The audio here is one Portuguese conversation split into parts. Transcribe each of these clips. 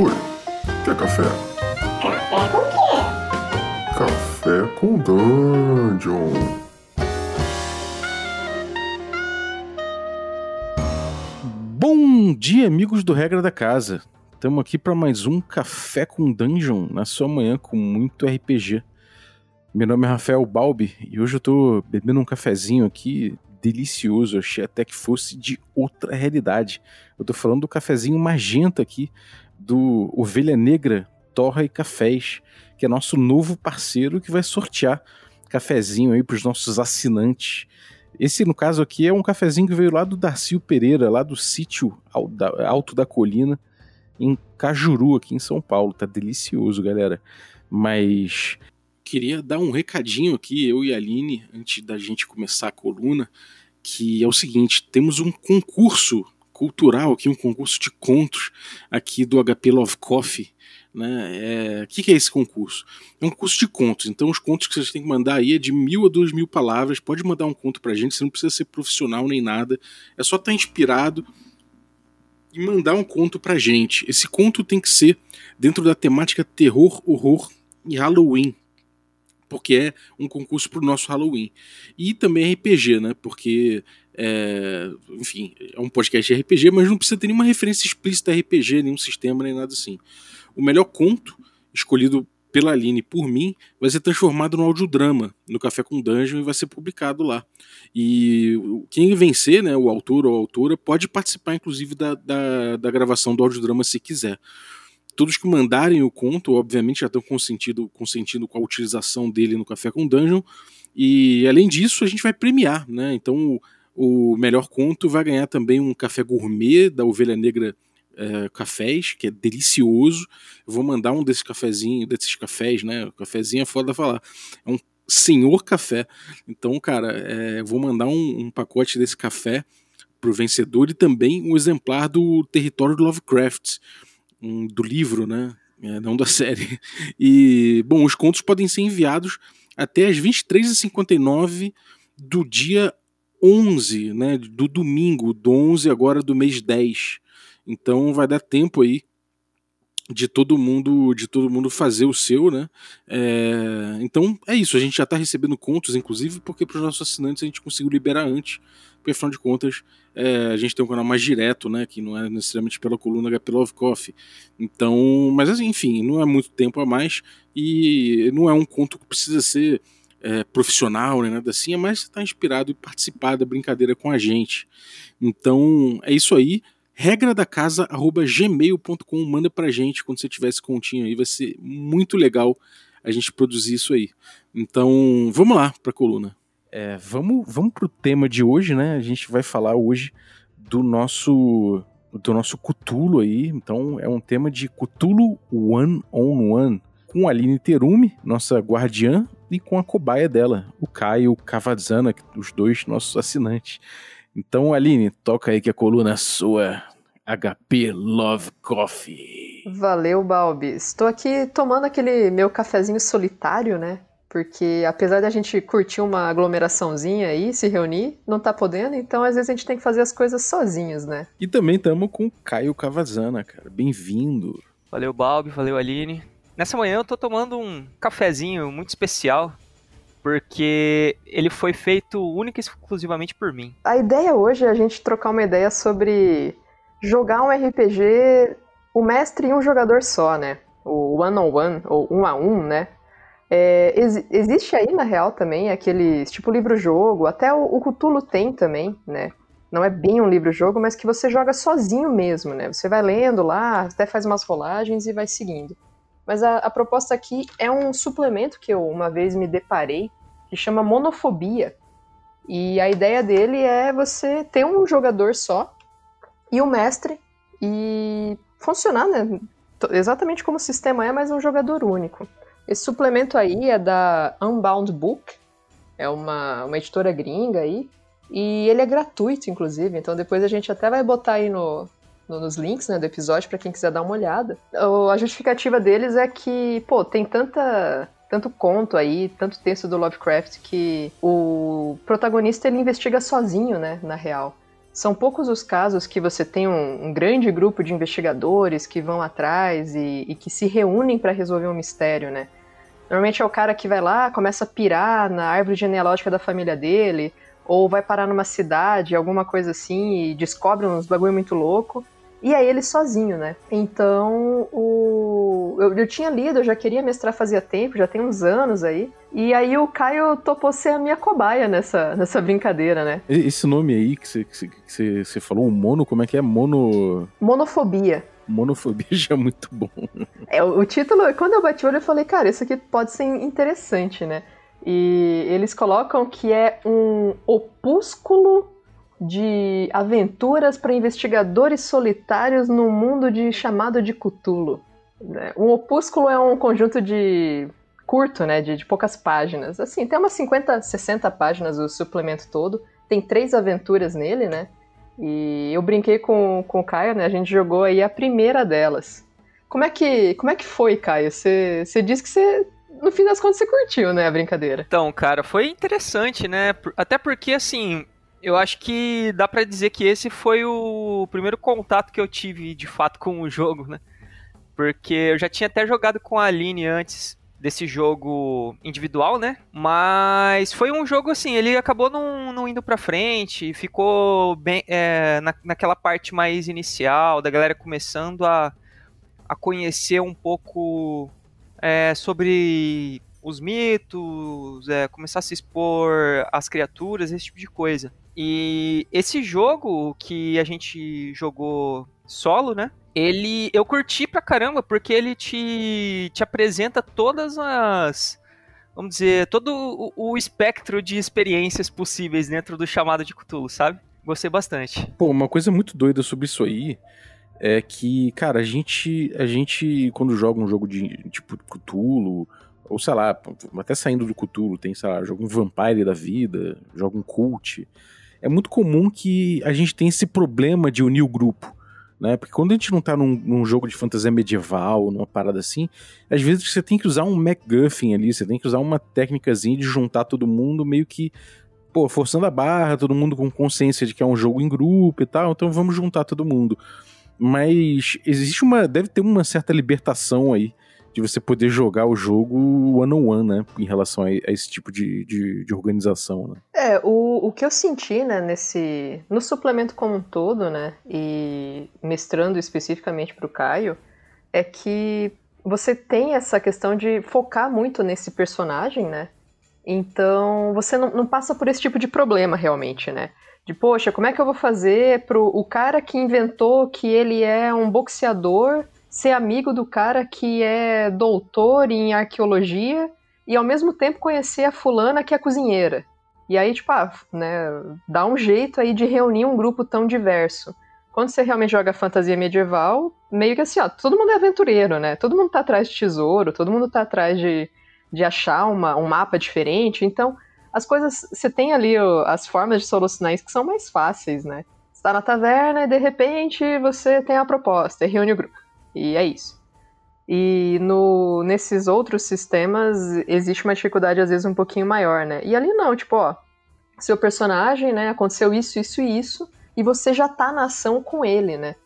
Oi, quer café? Café com quê? Café com Dungeon. Bom dia, amigos do Regra da Casa. Estamos aqui para mais um Café com Dungeon na sua manhã com muito RPG. Meu nome é Rafael Balbi e hoje eu tô bebendo um cafezinho aqui delicioso. Achei até que fosse de outra realidade. Eu tô falando do cafezinho magenta aqui do Ovelha Negra Torra e Cafés, que é nosso novo parceiro que vai sortear cafezinho aí para os nossos assinantes. Esse, no caso aqui, é um cafezinho que veio lá do Darcio Pereira, lá do sítio Alto da Colina, em Cajuru, aqui em São Paulo. Tá delicioso, galera. Mas queria dar um recadinho aqui, eu e a Aline, antes da gente começar a coluna, que é o seguinte: temos um concurso cultural aqui, um concurso de contos aqui do HP Love Coffee. Né? É, o que, é esse concurso? É um concurso de contos. Então, os contos que vocês têm que mandar aí é de mil a duas mil palavras. Pode mandar um conto pra gente, você não precisa ser profissional nem nada. É só estar tá inspirado e mandar um conto pra gente. Esse conto tem que ser dentro da temática terror, horror e Halloween porque é um concurso para o nosso Halloween. E também RPG, né? Porque, é, enfim, é um podcast de RPG, mas não precisa ter nenhuma referência explícita a RPG, nenhum sistema, nem nada assim. O melhor conto, escolhido pela Aline por mim, vai ser transformado no audiodrama no Café com Dungeon e vai ser publicado lá. E quem vencer, né, o autor ou a autora, pode participar, inclusive, da, da, da gravação do audiodrama se quiser todos que mandarem o conto, obviamente, já estão consentindo, consentindo com a utilização dele no Café com Dungeon. E além disso, a gente vai premiar, né? Então o, o melhor conto vai ganhar também um café gourmet da Ovelha Negra é, Cafés, que é delicioso. Eu vou mandar um desses cafezinhos, desses cafés, né? O cafezinho é foda falar. É um senhor café. Então, cara, é, vou mandar um, um pacote desse café pro vencedor e também um exemplar do Território do Lovecraft um, do livro, né? É, não da série. E, bom, os contos podem ser enviados até as 23h59 do dia 11, né? Do domingo, do 11 agora do mês 10. Então vai dar tempo aí de todo mundo de todo mundo fazer o seu, né? É, então é isso, a gente já está recebendo contos, inclusive, porque para os nossos assinantes a gente conseguiu liberar antes, porque afinal de contas é, a gente tem um canal mais direto, né? Que não é necessariamente pela coluna HP Love Coffee. Então, mas assim, enfim, não é muito tempo a mais e não é um conto que precisa ser é, profissional nem nada assim, é mais estar tá inspirado e participar da brincadeira com a gente. Então é isso aí regra da casa arroba gmail.com manda pra gente quando você tiver esse continho aí, vai ser muito legal a gente produzir isso aí. Então, vamos lá pra coluna. É, vamos, vamos pro tema de hoje, né? A gente vai falar hoje do nosso do nosso Cutulo aí. Então, é um tema de Cutulo One on One com a Aline Terumi, nossa guardiã, e com a cobaia dela, o Caio Cavazzana, os dois nossos assinantes. Então, Aline, toca aí que a coluna é sua. HP Love Coffee. Valeu, Balbi. Estou aqui tomando aquele meu cafezinho solitário, né? Porque apesar da gente curtir uma aglomeraçãozinha aí, se reunir, não tá podendo, então às vezes a gente tem que fazer as coisas sozinhos, né? E também estamos com o Caio Cavazana, cara. Bem-vindo. Valeu, Balbi. Valeu, Aline. Nessa manhã eu tô tomando um cafezinho muito especial porque ele foi feito única e exclusivamente por mim. A ideia hoje é a gente trocar uma ideia sobre jogar um RPG, o mestre e um jogador só, né? O one-on-one, ou um a um, né? É, ex existe aí, na real, também aqueles, tipo livro-jogo, até o, o Cthulhu tem também, né? Não é bem um livro-jogo, mas que você joga sozinho mesmo, né? Você vai lendo lá, até faz umas rolagens e vai seguindo. Mas a, a proposta aqui é um suplemento que eu uma vez me deparei, que chama Monofobia. E a ideia dele é você ter um jogador só e o mestre e funcionar, né? Exatamente como o sistema é, mas um jogador único. Esse suplemento aí é da Unbound Book, é uma, uma editora gringa aí, e ele é gratuito, inclusive, então depois a gente até vai botar aí no, nos links né, do episódio para quem quiser dar uma olhada. A justificativa deles é que, pô, tem tanta tanto conto aí, tanto texto do Lovecraft que o protagonista ele investiga sozinho, né, na real. são poucos os casos que você tem um, um grande grupo de investigadores que vão atrás e, e que se reúnem para resolver um mistério, né? Normalmente é o cara que vai lá, começa a pirar na árvore genealógica da família dele, ou vai parar numa cidade, alguma coisa assim, e descobre uns bagulho muito louco. E é ele sozinho, né? Então, o... eu, eu tinha lido, eu já queria mestrar fazia tempo, já tem uns anos aí. E aí o Caio topou ser a minha cobaia nessa, nessa brincadeira, né? Esse nome aí que você, que você, você falou, o mono, como é que é? Mono... Monofobia. Monofobia já é muito bom. É, o, o título, quando eu bati o olho, eu falei, cara, isso aqui pode ser interessante, né? E eles colocam que é um opúsculo de aventuras para investigadores solitários no mundo de chamado de Cthulhu. Né? Um opúsculo é um conjunto de curto, né, de, de, poucas páginas. Assim, tem umas 50, 60 páginas o suplemento todo. Tem três aventuras nele, né? E eu brinquei com, com o Caio, né? A gente jogou aí a primeira delas. Como é que, como é que foi, Caio? Você disse que você no fim das contas você curtiu, né, a brincadeira. Então, cara, foi interessante, né? Até porque, assim, eu acho que dá para dizer que esse foi o primeiro contato que eu tive de fato com o jogo, né? Porque eu já tinha até jogado com a Aline antes desse jogo individual, né? Mas foi um jogo assim, ele acabou não, não indo pra frente, ficou bem é, na, naquela parte mais inicial, da galera começando a, a conhecer um pouco é, sobre os mitos, é, começar a se expor às criaturas, esse tipo de coisa. E esse jogo que a gente jogou solo, né? Ele eu curti pra caramba porque ele te, te apresenta todas as vamos dizer, todo o, o espectro de experiências possíveis dentro do chamado de Cthulhu, sabe? Gostei bastante. Pô, uma coisa muito doida sobre isso aí é que, cara, a gente, a gente quando joga um jogo de tipo Cthulhu, ou sei lá, até saindo do Cthulhu, tem, sei lá, joga um Vampire da vida, joga um Cult é muito comum que a gente tenha esse problema de unir o grupo. Né? Porque quando a gente não tá num, num, jogo de fantasia medieval, numa parada assim, às vezes você tem que usar um MacGuffin ali, você tem que usar uma técnicazinha de juntar todo mundo meio que, pô, forçando a barra, todo mundo com consciência de que é um jogo em grupo e tal, então vamos juntar todo mundo. Mas existe uma. deve ter uma certa libertação aí de você poder jogar o jogo one on one, né? Em relação a, a esse tipo de, de, de, organização, né? É, o, o que eu senti, né, nesse. No suplemento como um todo, né? E mestrando especificamente para o Caio, é que você tem essa questão de focar muito nesse personagem, né? Então você não, não passa por esse tipo de problema realmente, né? De, poxa, como é que eu vou fazer pro o cara que inventou que ele é um boxeador ser amigo do cara que é doutor em arqueologia e ao mesmo tempo conhecer a fulana que é cozinheira. E aí, tipo, ah, né, dá um jeito aí de reunir um grupo tão diverso. Quando você realmente joga fantasia medieval, meio que assim, ó, todo mundo é aventureiro, né? Todo mundo tá atrás de tesouro, todo mundo tá atrás de, de achar uma, um mapa diferente. Então, as coisas, você tem ali ó, as formas de solucionar isso que são mais fáceis, né? Você tá na taverna e de repente você tem a proposta e reúne o grupo. E é isso. E no, nesses outros sistemas existe uma dificuldade às vezes um pouquinho maior, né? E ali não, tipo, ó, seu personagem, né, aconteceu isso, isso e isso, e você já tá na ação com ele, né?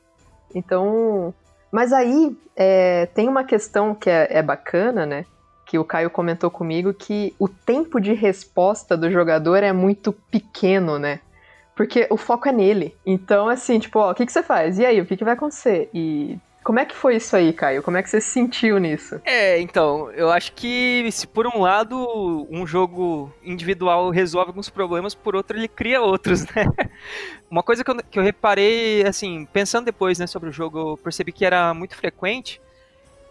Então. Mas aí é, tem uma questão que é, é bacana, né? Que o Caio comentou comigo que o tempo de resposta do jogador é muito pequeno, né? Porque o foco é nele. Então, assim, tipo, ó, o que, que você faz? E aí, o que, que vai acontecer? E como é que foi isso aí, Caio? Como é que você se sentiu nisso? É, então, eu acho que se por um lado um jogo individual resolve alguns problemas, por outro ele cria outros, né? Uma coisa que eu, que eu reparei, assim, pensando depois né, sobre o jogo, eu percebi que era muito frequente,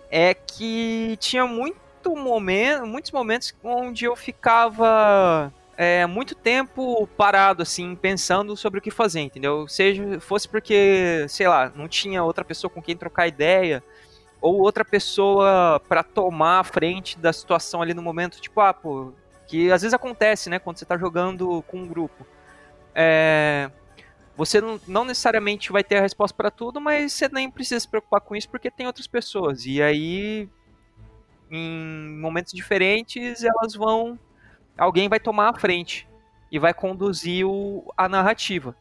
é que tinha muito momento, muitos momentos onde eu ficava é, muito tempo parado, assim, pensando sobre o que fazer, entendeu? Seja fosse porque, sei lá, não tinha outra pessoa com quem trocar ideia, ou outra pessoa para tomar a frente da situação ali no momento, tipo, ah, pô, que às vezes acontece, né, quando você tá jogando com um grupo. É, você não, não necessariamente vai ter a resposta para tudo, mas você nem precisa se preocupar com isso porque tem outras pessoas. E aí, em momentos diferentes, elas vão alguém vai tomar a frente e vai conduzir o, a narrativa.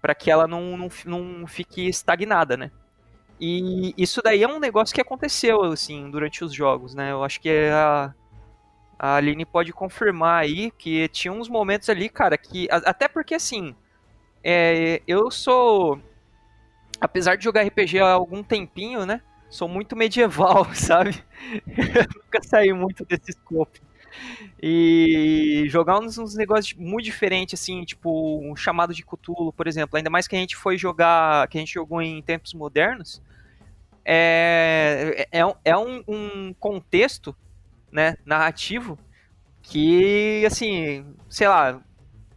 para que ela não, não, não fique estagnada, né? E isso daí é um negócio que aconteceu, assim, durante os jogos, né? Eu acho que a, a Aline pode confirmar aí que tinha uns momentos ali, cara, que. Até porque, assim, é, eu sou. Apesar de jogar RPG há algum tempinho, né? Sou muito medieval, sabe? nunca saí muito desse escopo. E jogar uns, uns, negócios muito diferentes, assim, tipo um chamado de Cthulhu, por exemplo. Ainda mais que a gente foi jogar, que a gente jogou em tempos modernos. É, é, é um, um contexto né, narrativo que, assim, sei lá,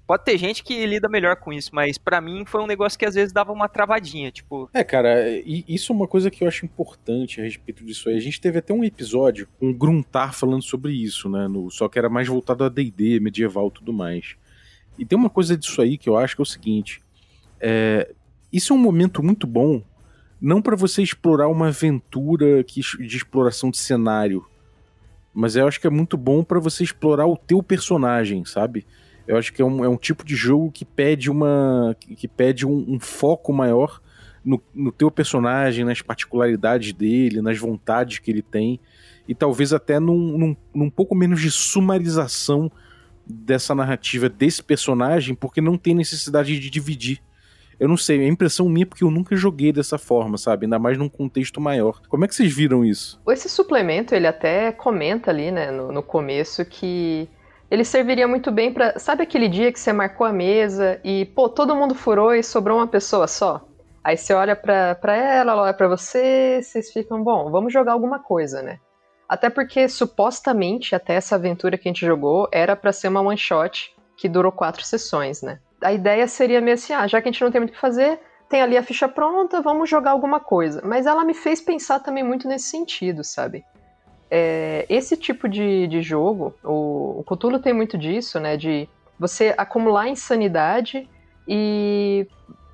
Pode ter gente que lida melhor com isso, mas para mim foi um negócio que às vezes dava uma travadinha, tipo. É, cara, isso é uma coisa que eu acho importante a respeito disso aí. A gente teve até um episódio com o Gruntar falando sobre isso, né? No, só que era mais voltado a DD, medieval tudo mais. E tem uma coisa disso aí que eu acho que é o seguinte: é, isso é um momento muito bom, não para você explorar uma aventura que, de exploração de cenário, mas eu acho que é muito bom para você explorar o teu personagem, sabe? Eu acho que é um, é um tipo de jogo que pede uma. que pede um, um foco maior no, no teu personagem, nas particularidades dele, nas vontades que ele tem. E talvez até num, num, num pouco menos de sumarização dessa narrativa desse personagem, porque não tem necessidade de dividir. Eu não sei, é impressão minha porque eu nunca joguei dessa forma, sabe? Ainda mais num contexto maior. Como é que vocês viram isso? Esse suplemento, ele até comenta ali, né, no, no começo, que ele serviria muito bem para, sabe aquele dia que você marcou a mesa e, pô, todo mundo furou e sobrou uma pessoa só? Aí você olha pra, ela, ela olha pra você, vocês ficam, bom, vamos jogar alguma coisa, né? Até porque, supostamente, até essa aventura que a gente jogou, era para ser uma one shot que durou quatro sessões, né? A ideia seria meio assim, ah, já que a gente não tem muito o que fazer, tem ali a ficha pronta, vamos jogar alguma coisa. Mas ela me fez pensar também muito nesse sentido, sabe? É, esse tipo de, de jogo, o, o Cthulhu tem muito disso, né? De você acumular insanidade e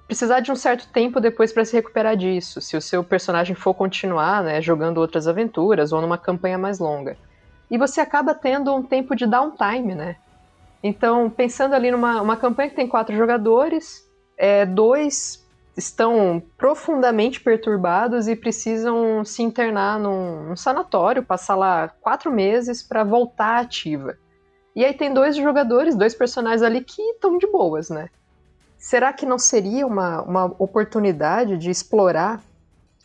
precisar de um certo tempo depois para se recuperar disso, se o seu personagem for continuar, né, jogando outras aventuras ou numa campanha mais longa. E você acaba tendo um tempo de downtime, né? Então, pensando ali numa uma campanha que tem quatro jogadores, é, dois estão profundamente perturbados e precisam se internar num, num sanatório, passar lá quatro meses para voltar ativa. E aí tem dois jogadores, dois personagens ali que estão de boas, né? Será que não seria uma, uma oportunidade de explorar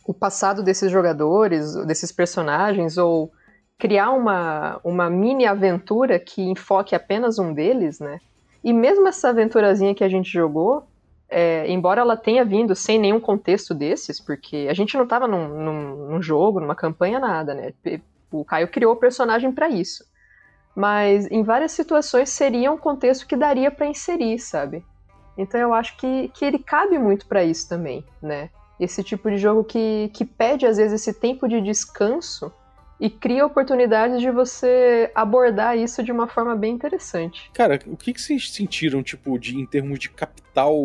o passado desses jogadores, desses personagens, ou criar uma, uma mini aventura que enfoque apenas um deles, né? E mesmo essa aventurazinha que a gente jogou, é, embora ela tenha vindo sem nenhum contexto desses, porque a gente não estava num, num, num, jogo, numa campanha, nada, né? O Caio criou o personagem para isso. Mas em várias situações seria um contexto que daria para inserir, sabe? Então eu acho que, que ele cabe muito para isso também, né? Esse tipo de jogo que, que pede, às vezes, esse tempo de descanso e cria oportunidades de você abordar isso de uma forma bem interessante. Cara, o que, que vocês sentiram, tipo, de, em termos de capital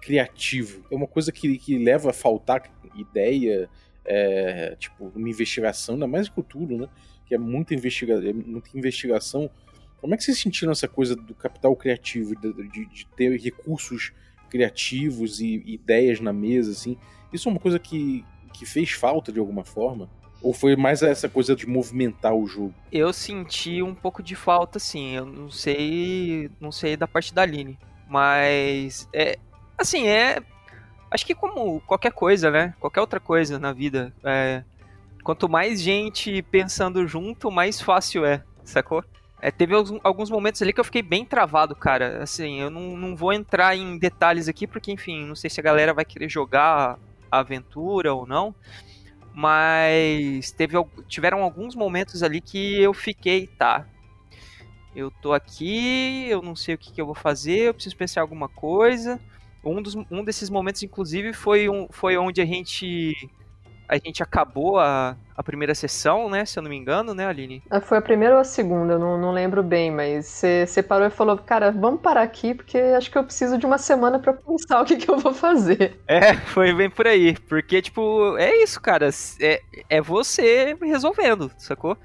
criativo? É uma coisa que, que leva a faltar ideia, é, tipo, uma investigação, ainda mais cultura, né? Que é muita, investiga é muita investigação. Como é que vocês sentiram essa coisa do capital criativo, de, de, de ter recursos criativos e ideias na mesa, assim? Isso é uma coisa que, que fez falta de alguma forma? Ou foi mais essa coisa de movimentar o jogo? Eu senti um pouco de falta, sim. Eu não sei, não sei da parte da Aline, mas é assim é. Acho que como qualquer coisa, né? Qualquer outra coisa na vida, é, quanto mais gente pensando junto, mais fácil é, sacou? É, teve alguns momentos ali que eu fiquei bem travado, cara. Assim, eu não, não vou entrar em detalhes aqui, porque, enfim, não sei se a galera vai querer jogar a aventura ou não. Mas teve, tiveram alguns momentos ali que eu fiquei, tá. Eu tô aqui, eu não sei o que, que eu vou fazer, eu preciso pensar alguma coisa. Um, dos, um desses momentos, inclusive, foi, um, foi onde a gente a gente acabou a, a primeira sessão, né? Se eu não me engano, né, Aline? Ah, foi a primeira ou a segunda, eu não, não lembro bem, mas você parou e falou, cara, vamos parar aqui, porque acho que eu preciso de uma semana para pensar o que, que eu vou fazer. É, foi bem por aí. Porque, tipo, é isso, cara. É, é você resolvendo, sacou?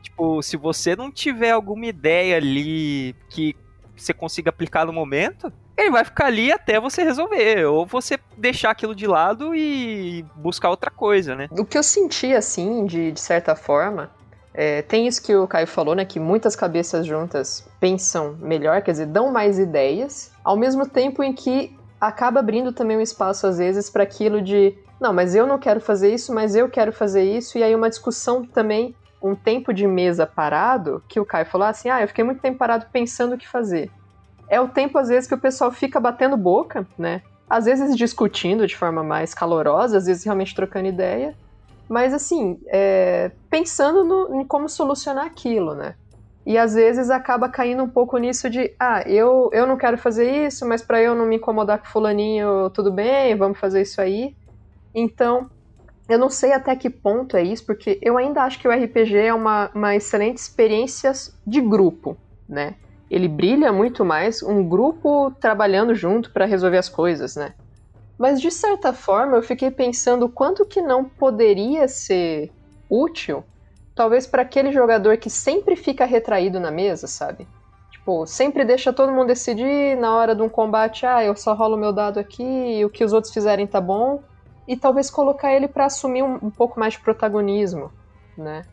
Tipo, se você não tiver alguma ideia ali que você consiga aplicar no momento, ele vai ficar ali até você resolver, ou você deixar aquilo de lado e buscar outra coisa, né? O que eu senti, assim, de, de certa forma, é, tem isso que o Caio falou, né? Que muitas cabeças juntas pensam melhor, quer dizer, dão mais ideias, ao mesmo tempo em que acaba abrindo também um espaço, às vezes, para aquilo de não, mas eu não quero fazer isso, mas eu quero fazer isso, e aí uma discussão também, um tempo de mesa parado, que o Caio falou assim: ah, eu fiquei muito tempo parado pensando o que fazer. É o tempo, às vezes, que o pessoal fica batendo boca, né? Às vezes discutindo de forma mais calorosa, às vezes realmente trocando ideia, mas assim, é, pensando no, em como solucionar aquilo, né? E às vezes acaba caindo um pouco nisso de, ah, eu, eu não quero fazer isso, mas para eu não me incomodar com fulaninho, tudo bem, vamos fazer isso aí. Então, eu não sei até que ponto é isso, porque eu ainda acho que o RPG é uma, uma excelente experiência de grupo, né? Ele brilha muito mais um grupo trabalhando junto para resolver as coisas, né? Mas de certa forma eu fiquei pensando quanto que não poderia ser útil, talvez para aquele jogador que sempre fica retraído na mesa, sabe? Tipo, sempre deixa todo mundo decidir na hora de um combate, ah, eu só rolo meu dado aqui e o que os outros fizerem tá bom. E talvez colocar ele para assumir um, um, pouco mais de protagonismo, né?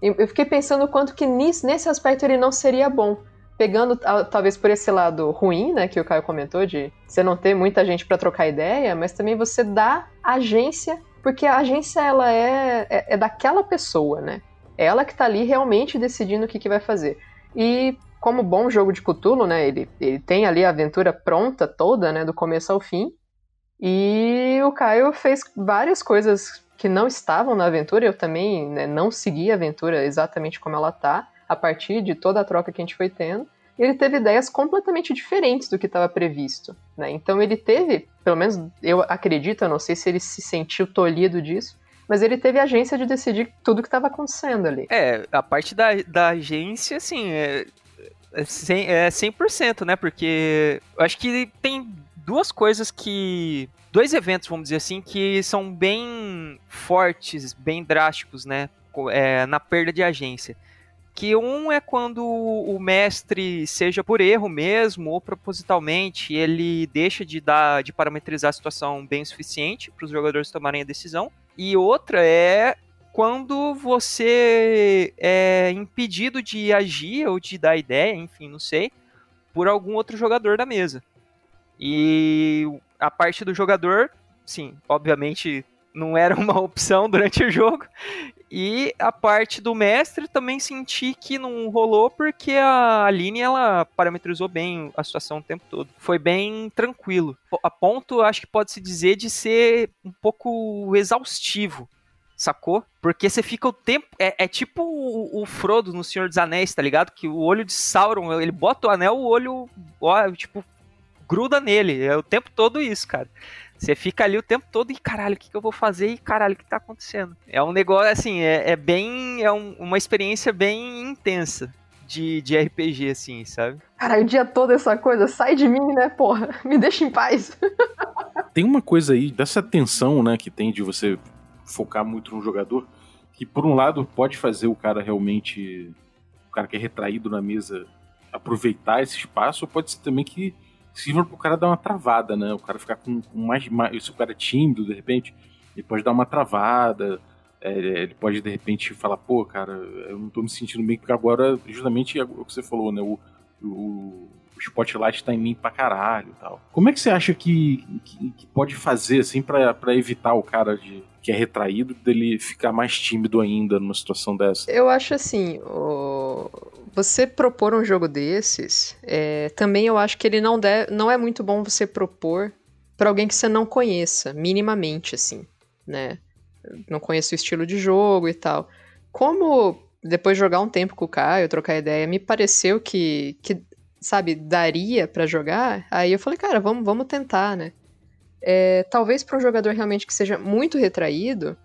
Eu fiquei pensando quanto que nesse aspecto ele não seria bom pegando talvez por esse lado ruim, né, que o Caio comentou de você não ter muita gente para trocar ideia, mas também você dá agência, porque a agência ela é, é, é daquela pessoa, né? Ela que tá ali realmente decidindo o que, que vai fazer. E como bom jogo de Cthulhu, né, ele, ele tem ali a aventura pronta toda, né, do começo ao fim. E o Caio fez várias coisas que não estavam na aventura, eu também né, não segui a aventura exatamente como ela tá a partir de toda a troca que a gente foi tendo. Ele teve ideias completamente diferentes do que estava previsto. Né? Então ele teve, pelo menos eu acredito, eu não sei se ele se sentiu tolhido disso, mas ele teve agência de decidir tudo que estava acontecendo ali. É, a parte da, da agência, assim, é, é, 100, é 100%, né? Porque eu acho que tem duas coisas que. Dois eventos, vamos dizer assim, que são bem fortes, bem drásticos, né? É, na perda de agência que um é quando o mestre, seja por erro mesmo ou propositalmente, ele deixa de dar, de parametrizar a situação bem suficiente para os jogadores tomarem a decisão. E outra é quando você é impedido de agir ou de dar ideia, enfim, não sei, por algum outro jogador da mesa. E a parte do jogador, sim, obviamente não era uma opção durante o jogo. E a parte do mestre também senti que não rolou porque a Aline ela parametrizou bem a situação o tempo todo. Foi bem tranquilo. A ponto, acho que pode se dizer, de ser um pouco exaustivo. Sacou? Porque você fica o tempo. É, é tipo o, o, Frodo no Senhor dos Anéis, tá ligado? Que o olho de Sauron, ele bota o anel, o olho, ó, tipo, gruda nele. É o tempo todo isso, cara. Você fica ali o tempo todo e caralho, o que, que eu vou fazer? E caralho, o que tá acontecendo? É um negócio assim, é, é bem. É um, uma experiência bem intensa de, de RPG, assim, sabe? Caralho, o dia todo essa coisa, sai de mim, né, porra? Me deixa em paz. tem uma coisa aí dessa tensão, né, que tem de você focar muito no jogador, que por um lado pode fazer o cara realmente. O cara que é retraído na mesa aproveitar esse espaço, ou pode ser também que sirva pro cara dar uma travada, né? O cara ficar com, com mais, mais. Se o cara é tímido, de repente, ele pode dar uma travada. É, ele pode, de repente, falar, pô, cara, eu não tô me sentindo bem, porque agora, justamente é o que você falou, né? O, o, o spotlight tá em mim pra caralho e tal. Como é que você acha que, que, que pode fazer, assim, para evitar o cara de, que é retraído dele ficar mais tímido ainda numa situação dessa? Eu acho assim, o você propor um jogo desses, é, também eu acho que ele não, deve, não é muito bom você propor para alguém que você não conheça, minimamente, assim, né? Não conhece o estilo de jogo e tal. Como depois de jogar um tempo com o Caio, trocar ideia, me pareceu que, que sabe, daria para jogar, aí eu falei, cara, vamos, vamos tentar, né? É, talvez para um jogador realmente que seja muito retraído,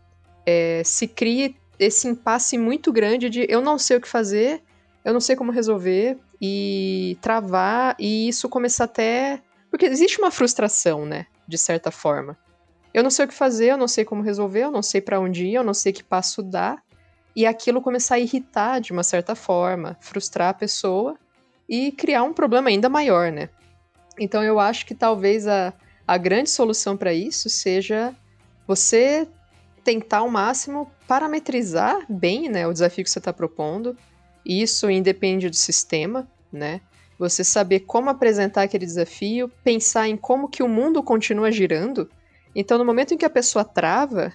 é, se crie esse impasse muito grande de eu não sei o que fazer eu não sei como resolver e travar e isso começar até. Porque existe uma frustração, né? De certa forma. Eu não sei o que fazer, eu não sei como resolver, eu não sei para onde ir, eu não sei que passo dar. E aquilo começar a irritar de uma certa forma, frustrar a pessoa e criar um problema ainda maior, né? Então eu acho que talvez a, a grande solução para isso seja você tentar ao máximo parametrizar bem né, o desafio que você está propondo. Isso independe do sistema, né? Você saber como apresentar aquele desafio, pensar em como que o mundo continua girando. Então, no momento em que a pessoa trava,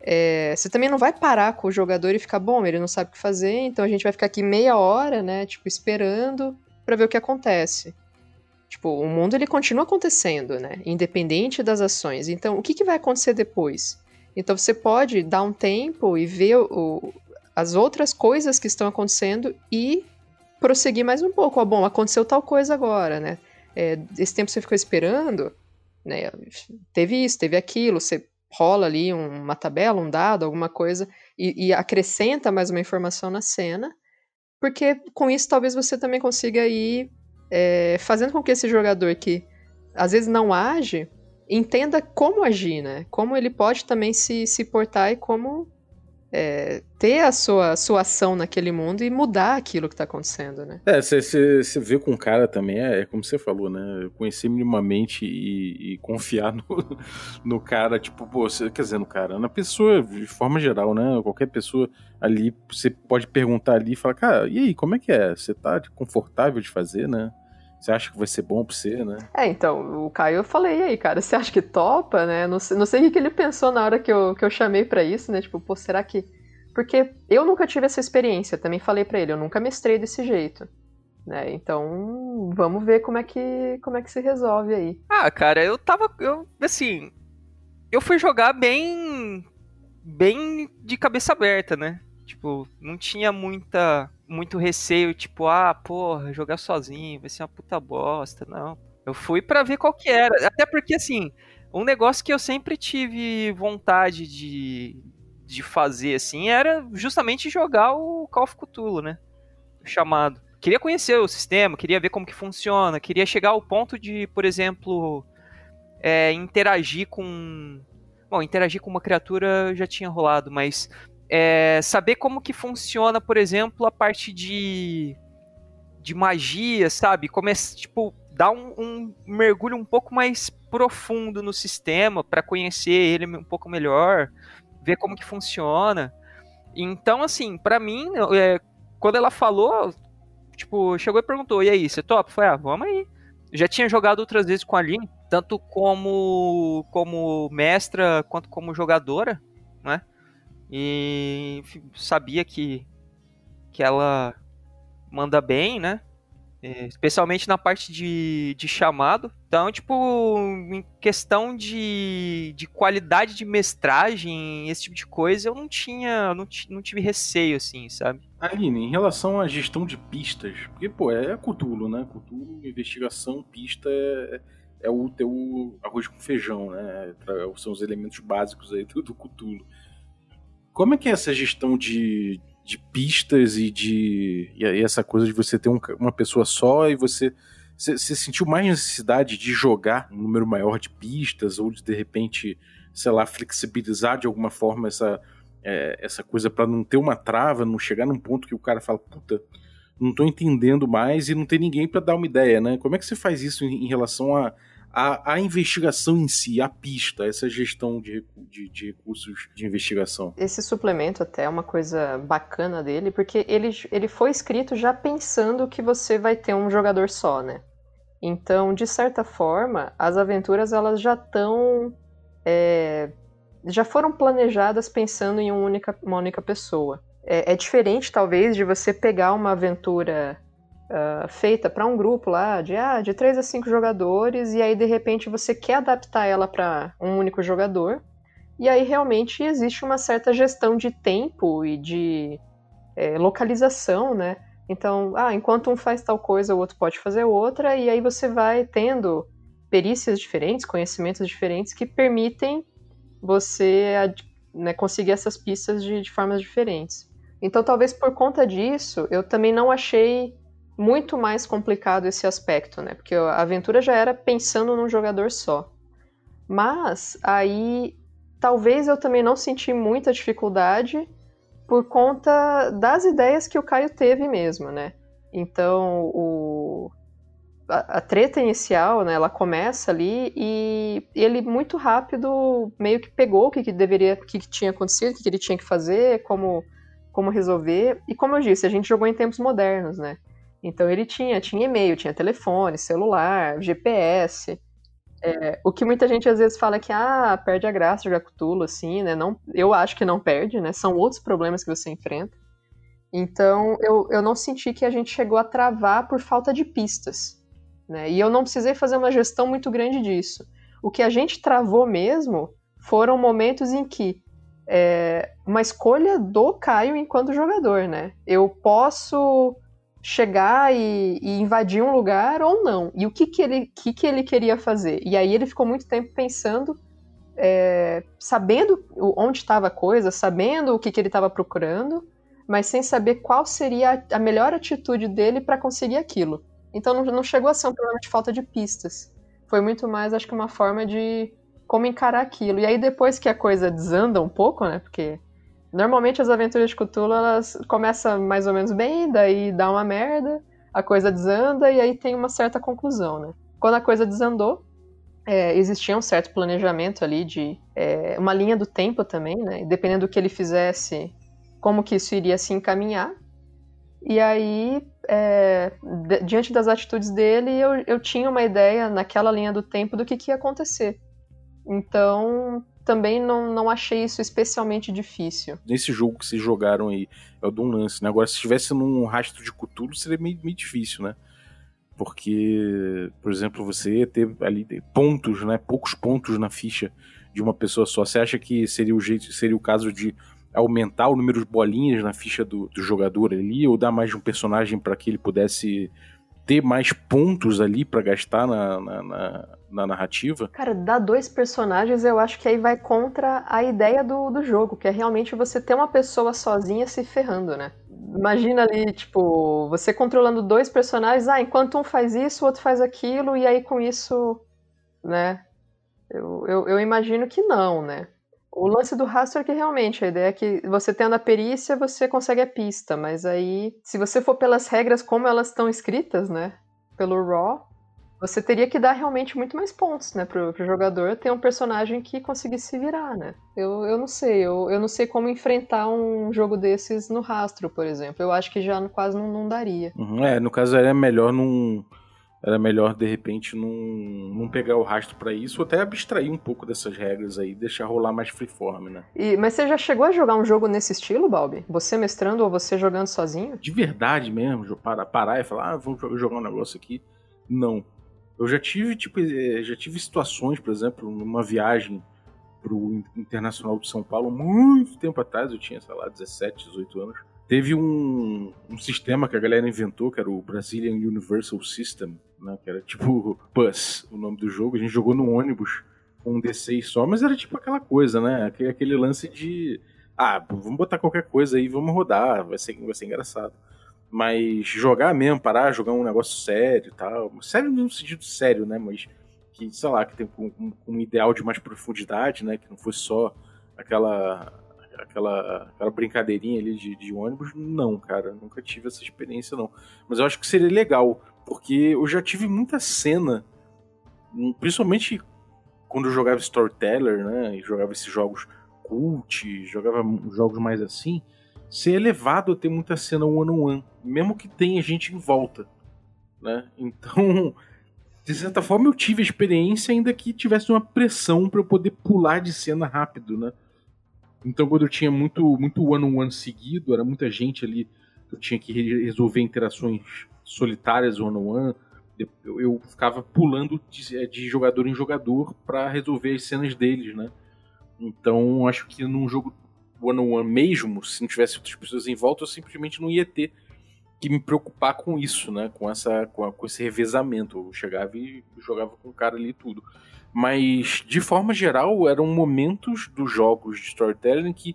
é, você também não vai parar com o jogador e ficar, bom, ele não sabe o que fazer, então a gente vai ficar aqui meia hora, né, tipo, esperando para ver o que acontece. Tipo, o mundo ele continua acontecendo, né, independente das ações. Então, o que, que vai acontecer depois? Então, você pode dar um tempo e ver o, as outras coisas que estão acontecendo e prosseguir mais um pouco. Ó, bom, aconteceu tal coisa agora, né? É, esse tempo você ficou esperando, né? Teve isso, teve aquilo, você rola ali uma tabela, um dado, alguma coisa, e, e, acrescenta mais uma informação na cena, porque com isso talvez você também consiga ir é, fazendo com que esse jogador que às vezes não age, entenda como agir, né? Como ele pode também se, se portar e como é, ter a sua, sua ação naquele mundo e mudar aquilo que está acontecendo, né? É, você vê com o cara também, é, é, como você falou, né? Conhecer minimamente e, e confiar no, no cara, tipo, pô, você, quer dizer, no cara, na pessoa, de forma geral, né? Qualquer pessoa ali, você pode perguntar ali e falar, cara, e aí, como é que é? Você tá confortável de fazer, né? Você acha que vai ser bom pra você, né? É, então, o Caio eu falei aí, cara, você acha que topa, né? Não sei, não sei o que ele pensou na hora que eu, que eu chamei para isso, né? Tipo, pô, será que. Porque eu nunca tive essa experiência, também falei para ele, eu nunca mestrei desse jeito. Né? Então, vamos ver como é que como é que se resolve aí. Ah, cara, eu tava eu assim, eu fui jogar bem bem de cabeça aberta, né? Tipo, não tinha muita muito receio, tipo, ah, porra, jogar sozinho, vai ser uma puta bosta. Não. Eu fui para ver qual que era. Até porque, assim, um negócio que eu sempre tive vontade de, de fazer, assim, era justamente jogar o Call of Cthulhu, né? Chamado. Queria conhecer o sistema, queria ver como que funciona, queria chegar ao ponto de, por exemplo, é, interagir com... Bom, interagir com uma criatura já tinha rolado, mas é, saber como que funciona, por exemplo, a parte de, de magia, sabe? Começa, tipo, dar um, um mergulho um pouco mais profundo no sistema para conhecer ele um pouco melhor, ver como que funciona. Então, assim, para mim, é, quando ela falou, tipo, chegou e perguntou, e aí, você topa? Foi, ah, vamos aí. Já tinha jogado outras vezes com a Aline, tanto como, como mestra quanto como jogadora, né? E sabia que, que ela manda bem, né? É, especialmente na parte de, de chamado. Então, tipo, em questão de, de qualidade de mestragem, esse tipo de coisa, eu não tinha, não, não tive receio, assim, sabe? Aline, em relação à gestão de pistas, porque, pô, é Cthulhu, né? Cthulhu, investigação, pista é, é o teu arroz com feijão, né? São os elementos básicos aí do, do Cthulhu. Como é que é essa gestão de, de pistas e de. E essa coisa de você ter um, uma pessoa só e você. Você sentiu mais necessidade de jogar um número maior de pistas ou de de repente, sei lá, flexibilizar de alguma forma essa, é, essa coisa para não ter uma trava, não chegar num ponto que o cara fala, puta, não tô entendendo mais e não tem ninguém para dar uma ideia, né? Como é que você faz isso em, em relação a, a, a investigação em si, a pista, essa gestão de, de, de, recursos de investigação. Esse suplemento até é uma coisa bacana dele, porque ele, ele foi escrito já pensando que você vai ter um jogador só, né? Então, de certa forma, as aventuras elas já estão. É, já foram planejadas pensando em uma única, uma única pessoa. É, é diferente, talvez, de você pegar uma aventura uh, feita para um grupo lá de, ah, de 3 a 5 jogadores, e aí de repente você quer adaptar ela para um único jogador, e aí realmente existe uma certa gestão de tempo e de é, localização, né? Então, ah, enquanto um faz tal coisa, o outro pode fazer outra, e aí você vai tendo perícias diferentes, conhecimentos diferentes que permitem você né, conseguir essas pistas de, de formas diferentes. Então, talvez por conta disso, eu também não achei muito mais complicado esse aspecto, né? Porque a aventura já era pensando num jogador só. Mas aí talvez eu também não senti muita dificuldade por conta das ideias que o Caio teve mesmo, né? Então, o, a, a, treta inicial, né, ela começa ali e ele muito rápido meio que pegou o que, que deveria, o que, que tinha acontecido, o que, que ele tinha que fazer, como, como resolver. E como eu disse, a gente jogou em tempos modernos, né? Então ele tinha, tinha e-mail, tinha telefone, celular, GPS. É, o que muita gente às vezes fala que ah, perde a graça jogar Cthulhu, assim, né? Não, eu acho que não perde, né? São outros problemas que você enfrenta. Então eu, eu não senti que a gente chegou a travar por falta de pistas. Né? E eu não precisei fazer uma gestão muito grande disso. O que a gente travou mesmo foram momentos em que é, uma escolha do Caio enquanto jogador, né? Eu posso chegar e, e, invadir um lugar ou não. E o que, que, ele, que, que ele queria fazer? E aí ele ficou muito tempo pensando, é, sabendo onde estava a coisa, sabendo o que, que ele estava procurando, mas sem saber qual seria a, a melhor atitude dele para conseguir aquilo. Então não, não chegou a ser um problema de falta de pistas. Foi muito mais, acho que, uma forma de como encarar aquilo. E aí depois que a coisa desanda um pouco, né? Porque Normalmente as aventuras de Cthulhu elas começam mais ou menos bem, daí dá uma merda, a coisa desanda e aí tem uma certa conclusão, né? Quando a coisa desandou, é, existia um certo planejamento ali de é, uma linha do tempo também, né? Dependendo do que ele fizesse, como que isso iria se encaminhar. E aí, é, diante das atitudes dele, eu, eu tinha uma ideia naquela linha do tempo do que, que ia acontecer. Então, também não, não achei isso especialmente difícil. Nesse jogo que vocês jogaram aí, é o de um lance, né? Agora, se estivesse num rastro de Cthulhu, seria meio, meio difícil, né? Porque, por exemplo, você ter ali pontos, né? Poucos pontos na ficha de uma pessoa só. Você acha que seria o jeito, seria o caso de aumentar o número de bolinhas na ficha do, do jogador ali, ou dar mais de um personagem para que ele pudesse ter mais pontos ali para gastar na, na, na, na, narrativa. Cara, dar dois personagens eu acho que aí vai contra a ideia do, do jogo, que é realmente você ter uma pessoa sozinha se ferrando, né? Imagina ali, tipo, você controlando dois personagens, ah, enquanto um faz isso, o outro faz aquilo, e aí com isso, né? Eu, eu, eu imagino que não, né? O lance do rastro é que realmente a ideia é que você tendo a perícia, você consegue a pista, mas aí, se você for pelas regras como elas estão escritas, né, pelo Raw, você teria que dar realmente muito mais pontos, né, pro, pro jogador ter um personagem que conseguisse se virar, né. Eu, eu não sei, eu, eu não sei como enfrentar um jogo desses no rastro, por exemplo. Eu acho que já quase não, não daria. Uhum, é, no caso é melhor não era melhor de repente não, não pegar o rastro para isso, ou até abstrair um pouco dessas regras aí, deixar rolar mais freeform, né? E, mas você já chegou a jogar um jogo nesse estilo, Balbi? Você mestrando ou você jogando sozinho? De verdade mesmo, parar, parar e falar, ah, vamos jogar um negócio aqui. Não. Eu já tive, tipo, eh, já tive situações, por exemplo, numa viagem pro Internacional de São Paulo, muito tempo atrás, eu tinha, sei lá, 17, 18 anos. Teve um, um sistema que a galera inventou, que era o Brazilian Universal System, né? Que era tipo Bus, o nome do jogo. A gente jogou no ônibus com um D6 só, mas era tipo aquela coisa, né? Aquele, aquele lance de. Ah, vamos botar qualquer coisa aí, vamos rodar, vai ser, vai ser engraçado. Mas jogar mesmo, parar, jogar um negócio sério e tal. Sério no sentido sério, né? Mas que, sei lá, que tem um, um, ideal de mais profundidade, né? Que não fosse só aquela aquela, aquela brincadeirinha ali de, de ônibus, não, cara, nunca tive essa experiência, não. Mas eu acho que seria legal, porque eu já tive muita cena, hum, principalmente quando eu jogava Storyteller, né, e jogava esses jogos cult, jogava jogos mais assim, ser elevado a ter muita cena one-on-one, -on -one, mesmo que tenha gente em volta, né? Então, de certa forma eu tive a experiência ainda que tivesse uma pressão para eu poder pular de cena rápido, né? Então, quando eu tinha muito muito one-on-one -on -one seguido, era muita gente ali, eu tinha que resolver interações solitárias one-on-one, eu, eu, ficava pulando de, é, de jogador em jogador para resolver as cenas deles, né? Então, acho que num jogo one-on-one -on -one mesmo, se não tivesse outras pessoas em volta, eu simplesmente não ia ter que me preocupar com isso, né? Com, essa, com, a, com esse revezamento. Eu chegava e jogava com o cara ali tudo. Mas, de forma geral, eram momentos dos jogos de storytelling que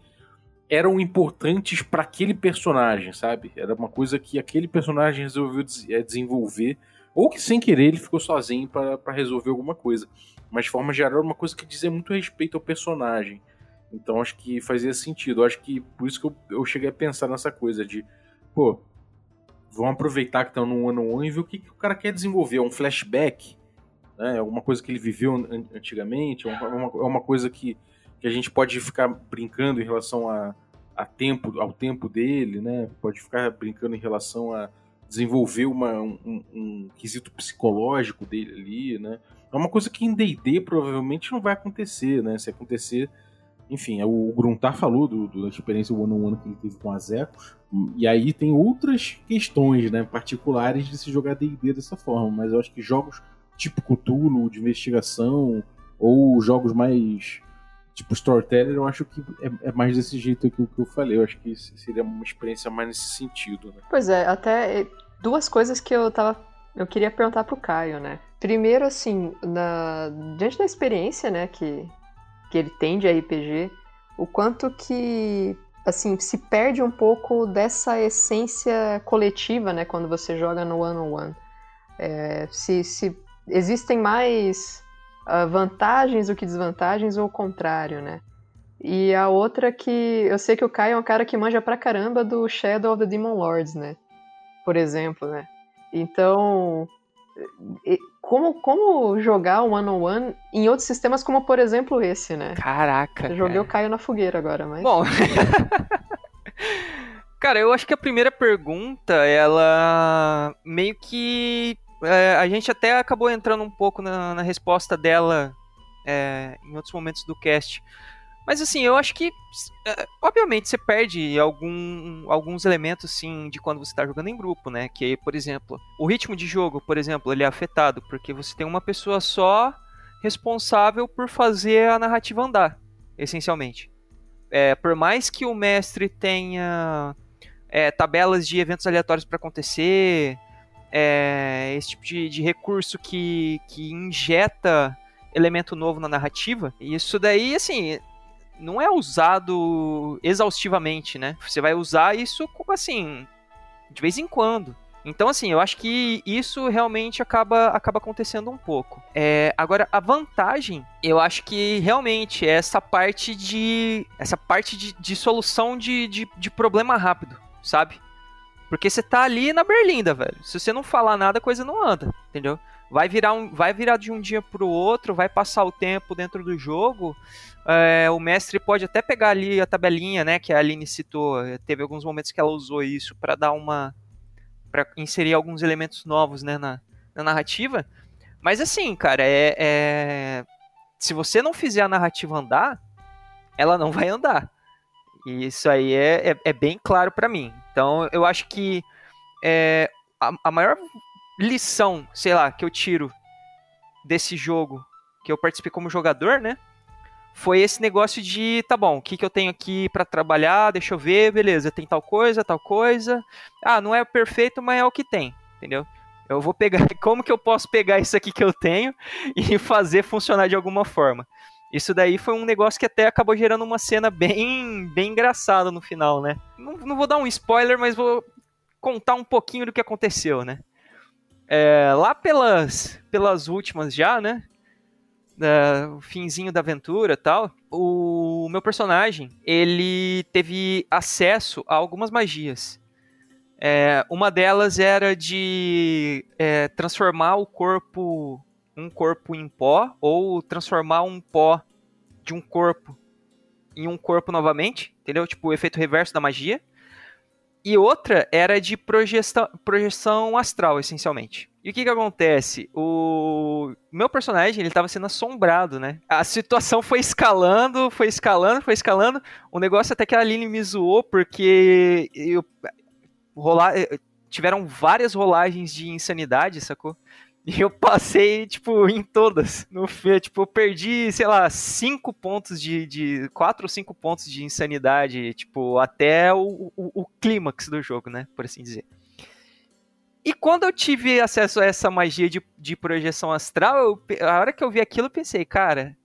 eram importantes para aquele personagem, sabe? Era uma coisa que aquele personagem resolveu é, desenvolver, ou que sem querer ele ficou sozinho para resolver alguma coisa. Mas, de forma geral, era uma coisa que dizia muito respeito ao personagem. Então, acho que fazia sentido. Acho que por isso que eu, eu cheguei a pensar nessa coisa de, pô, vão aproveitar que estão no on one e ver o que, que o cara quer desenvolver. É um flashback, né? É alguma coisa que ele viveu an- antigamente, é uma, uma- é uma coisa que, que a gente pode ficar brincando em relação a, a tempo, ao tempo dele, né? Pode ficar brincando em relação a desenvolver uma, um, um- quesito psicológico dele ali, né? É uma coisa que em D&D provavelmente não vai acontecer, né? Se acontecer, enfim, é o Gruntar falou do, do- da experiência one-on-one que ele teve com as Ecos, e aí tem outras questões, né, particulares de se jogar D&D dessa forma, mas eu acho que jogos tipo Cthulhu, de investigação, ou jogos mais tipo Storyteller, eu acho que é, é mais desse jeito aqui que eu falei, eu acho que seria uma experiência mais nesse sentido, né. Pois é, até eh, duas coisas que eu tava. Eu queria perguntar pro Caio, né? Primeiro, assim, na, diante da experiência, né, que, que ele tem de RPG, o quanto que assim se perde um pouco dessa essência coletiva, né, quando você joga no one on one. É, se, se existem mais ah, vantagens do que desvantagens ou o contrário, né? E a outra que eu sei que o Caio é um cara que manja pra caramba do Shadow of the Demon Lords, né? Por exemplo, né? Então, como, como jogar o one-on-one em outros sistemas como, por exemplo, esse, né? Caraca. Eu joguei cara. o Caio na fogueira agora, mas... Bom. Cara, eu acho que a primeira pergunta, ela meio que. É, a gente até acabou entrando um pouco na, na resposta dela é, em outros momentos do cast. Mas assim, eu acho que. é, obviamente você perde algum, alguns elementos, sim, de quando você está jogando em grupo, né? Que, por exemplo, o ritmo de jogo, por exemplo, ele é afetado, porque você tem uma pessoa só responsável por fazer a narrativa andar, essencialmente. É, por mais que o mestre tenha é, tabelas de eventos aleatórios para acontecer, é, esse tipo de, de recurso que, que injeta elemento novo na narrativa, isso daí, assim, não é usado exaustivamente, né? Você vai usar isso, assim, de vez em quando. Então, assim, eu acho que isso realmente acaba, acaba acontecendo um pouco. É, agora, a vantagem, eu acho que realmente é essa parte de. essa parte de, de solução de, de, de problema rápido, sabe? Porque você tá ali na berlinda, velho. Se você não falar nada, a coisa não anda, entendeu? Vai virar, um, vai virar de um dia pro outro, vai passar o tempo dentro do jogo. É, o mestre pode até pegar ali a tabelinha, né, que a Aline citou. Teve alguns momentos que ela usou isso para dar uma para inserir alguns elementos novos né, na, na narrativa. Mas assim, cara, é, é, se você não fizer a narrativa andar, ela não vai andar. E isso aí é, é, é bem claro para mim. Então eu acho que é, a, a maior lição, sei lá, que eu tiro desse jogo que eu participei como jogador, né? Foi esse negócio de, tá bom, o que, que eu tenho aqui para trabalhar? Deixa eu ver, beleza, tem tal coisa, tal coisa. Ah, não é perfeito, mas é o que tem, entendeu? Eu vou pegar, como que eu posso pegar isso aqui que eu tenho e fazer funcionar de alguma forma? Isso daí foi um negócio que até acabou gerando uma cena bem, bem engraçada no final, né? Não, não vou dar um spoiler, mas vou contar um pouquinho do que aconteceu, né? É, lá pelas, pelas últimas já, né? Da, o finzinho da aventura tal, o meu personagem, ele teve acesso a algumas magias. É, uma delas era de é, transformar o corpo, um corpo em pó, ou transformar um pó de um corpo em um corpo novamente, entendeu? Tipo o efeito reverso da magia. E outra era de projeção, projeção astral, essencialmente. E o que que acontece? O meu personagem, ele estava sendo assombrado, né? A situação foi escalando, foi escalando, foi escalando. O negócio até que a Aline me zoou, porque eu, rolar, tiveram várias rolagens de insanidade, sacou? E eu passei, tipo, em todas. No, tipo, eu perdi, sei lá, cinco pontos de. de quatro ou cinco pontos de insanidade, tipo, até o, o, o clímax do jogo, né? Por assim dizer. E quando eu tive acesso a essa magia de, de projeção astral, eu, a hora que eu vi aquilo, eu pensei, cara,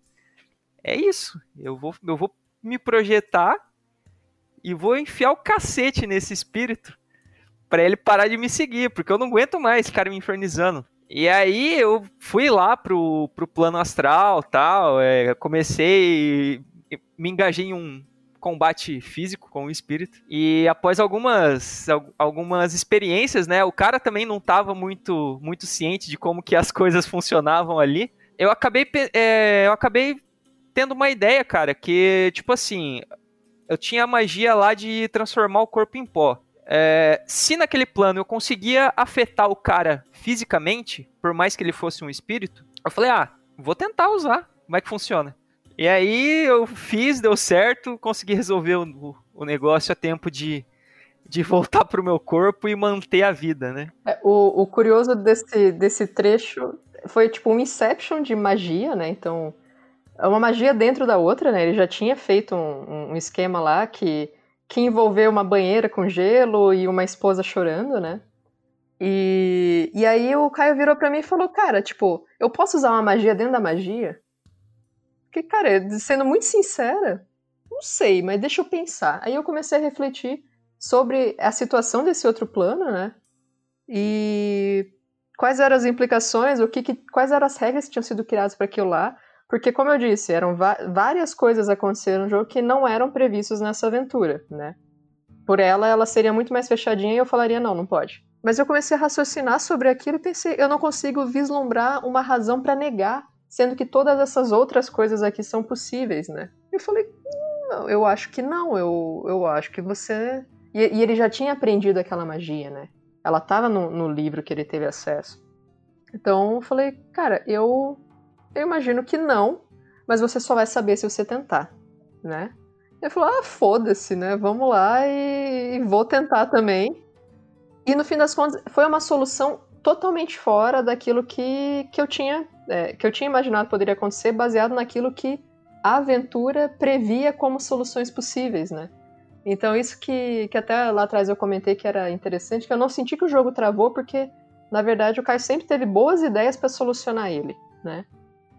é isso. Eu vou, eu vou me projetar e vou enfiar o cacete nesse espírito para ele parar de me seguir, porque eu não aguento mais esse cara me infernizando. E aí eu fui lá pro, pro plano astral tal, é, comecei, me engajei em um combate físico com o espírito. E após algumas, algumas experiências, né? O cara também não estava muito, muito ciente de como que as coisas funcionavam ali. Eu acabei, é, eu acabei tendo uma ideia, cara, que, tipo assim, eu tinha a magia lá de transformar o corpo em pó. É, se naquele plano eu conseguia afetar o cara fisicamente, por mais que ele fosse um espírito, eu falei, ah, vou tentar usar. Como é que funciona? E aí eu fiz, deu certo, consegui resolver o, o negócio a tempo de, de voltar pro meu corpo e manter a vida, né? É, o, o curioso desse, desse trecho foi tipo um Inception de magia, né? Então, é uma magia dentro da outra, né? Ele já tinha feito um, um esquema lá que, que envolveu uma banheira com gelo e uma esposa chorando, né? E, e aí o Caio virou para mim e falou, cara, tipo, eu posso usar uma magia dentro da magia? Porque, cara, sendo muito sincera, não sei, mas deixa eu pensar. Aí eu comecei a refletir sobre a situação desse outro plano, né? E quais eram as implicações, o que, que quais eram as regras que tinham sido criadas para aquilo lá. Porque, como eu disse, eram várias coisas aconteceram no jogo que não eram previstos nessa aventura, né? Por ela, ela seria muito mais fechadinha e eu falaria, não, não pode. Mas eu comecei a raciocinar sobre aquilo e pensei, eu não consigo vislumbrar uma razão para negar, sendo que todas essas outras coisas aqui são possíveis, né? Eu falei, não, eu acho que não, eu, eu acho que você. E, e ele já tinha aprendido aquela magia, né? Ela estava no, no livro que ele teve acesso. Então eu falei, cara, eu, eu imagino que não, mas você só vai saber se você tentar, né? Ele falou, ah, foda-se, né? Vamos lá e, e vou tentar também. E no fim das contas, foi uma solução totalmente fora daquilo que, que, eu tinha, é, que eu tinha imaginado poderia acontecer, baseado naquilo que a aventura previa como soluções possíveis, né? Então, isso que, que até lá atrás eu comentei que era interessante, que eu não senti que o jogo travou, porque, na verdade, o Caio sempre teve boas ideias para solucionar ele, né?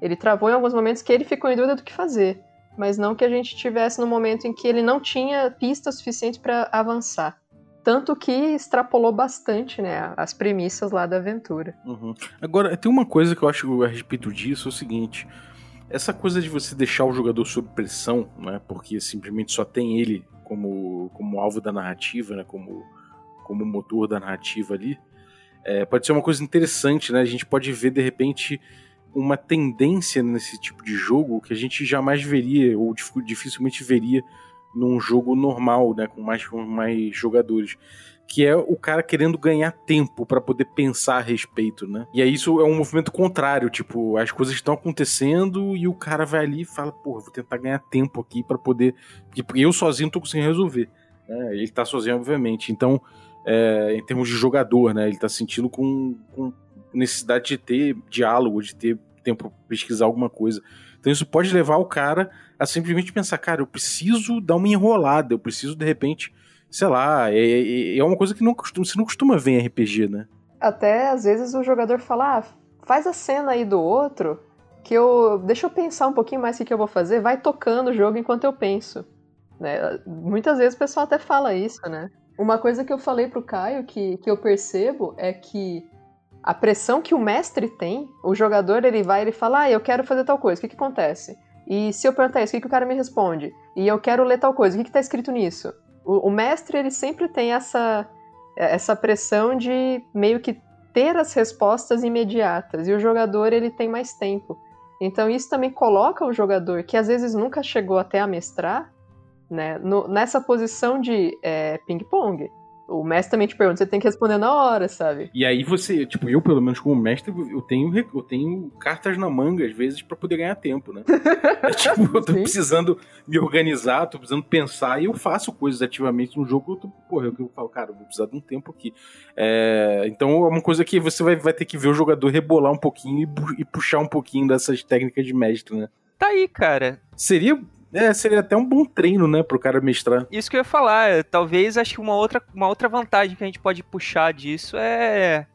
Ele travou em alguns momentos que ele ficou em dúvida do que fazer, mas não que a gente tivesse no momento em que ele não tinha pistas suficientes para avançar. Tanto que extrapolou bastante, né, as premissas lá da aventura. Uhum. Agora, tem uma coisa que eu acho a respeito disso, é o seguinte. Essa coisa de você deixar o jogador sob pressão, né, porque simplesmente só tem ele como, como alvo da narrativa, né, como, como motor da narrativa ali, é, pode ser uma coisa interessante, né? A gente pode ver, de repente, uma tendência nesse tipo de jogo que a gente jamais veria, ou dificilmente veria num jogo normal, né, com mais, com mais jogadores. Que é o cara querendo ganhar tempo para poder pensar a respeito, né? E aí isso é um movimento contrário, tipo, as coisas estão acontecendo e o cara vai ali e fala, porra, vou tentar ganhar tempo aqui para poder. Porque eu sozinho tô conseguindo resolver. Né? Ele tá sozinho, obviamente. Então, é, em termos de jogador, né? Ele tá sentindo com, com necessidade de ter diálogo, de ter tempo para pesquisar alguma coisa. Então isso pode levar o cara a simplesmente pensar, cara, eu preciso dar uma enrolada, eu preciso de repente, sei lá, é, é, é uma coisa que não costuma, você não costuma ver em RPG, né? Até às vezes o jogador fala, ah, faz a cena aí do outro, que eu. Deixa eu pensar um pouquinho mais o que eu vou fazer, vai tocando o jogo enquanto eu penso. Né? Muitas vezes o pessoal até fala isso, né? Uma coisa que eu falei pro Caio que, que eu percebo é que a pressão que o mestre tem, o jogador ele vai ele fala, ah, eu quero fazer tal coisa, o que, que acontece? E se eu perguntar isso, o que, que o cara me responde? E eu quero ler tal coisa, o que, que tá escrito nisso? O, o mestre ele sempre tem essa, essa pressão de meio que ter as respostas imediatas, e o jogador ele tem mais tempo. Então isso também coloca o jogador, que às vezes nunca chegou até a mestrar, né, no, nessa posição de é, ping-pong o mestre também te pergunta, você tem que responder na hora, sabe? E aí você, tipo, eu pelo menos como mestre, eu tenho, eu tenho cartas na manga às vezes para poder ganhar tempo, né? é, tipo, eu tô Sim. precisando me organizar, tô precisando pensar e eu faço coisas ativamente no jogo, eu tô, porra, eu, eu falo, cara, eu vou precisar de um tempo aqui. É, então é uma coisa que você vai, vai ter que ver o jogador rebolar um pouquinho e, e puxar um pouquinho dessas técnicas de mestre, né? Tá aí, cara. Seria é, seria até um bom treino, né, pro cara mestrar. Isso que eu ia falar, é, talvez acho que uma outra, uma outra vantagem que a gente pode puxar disso é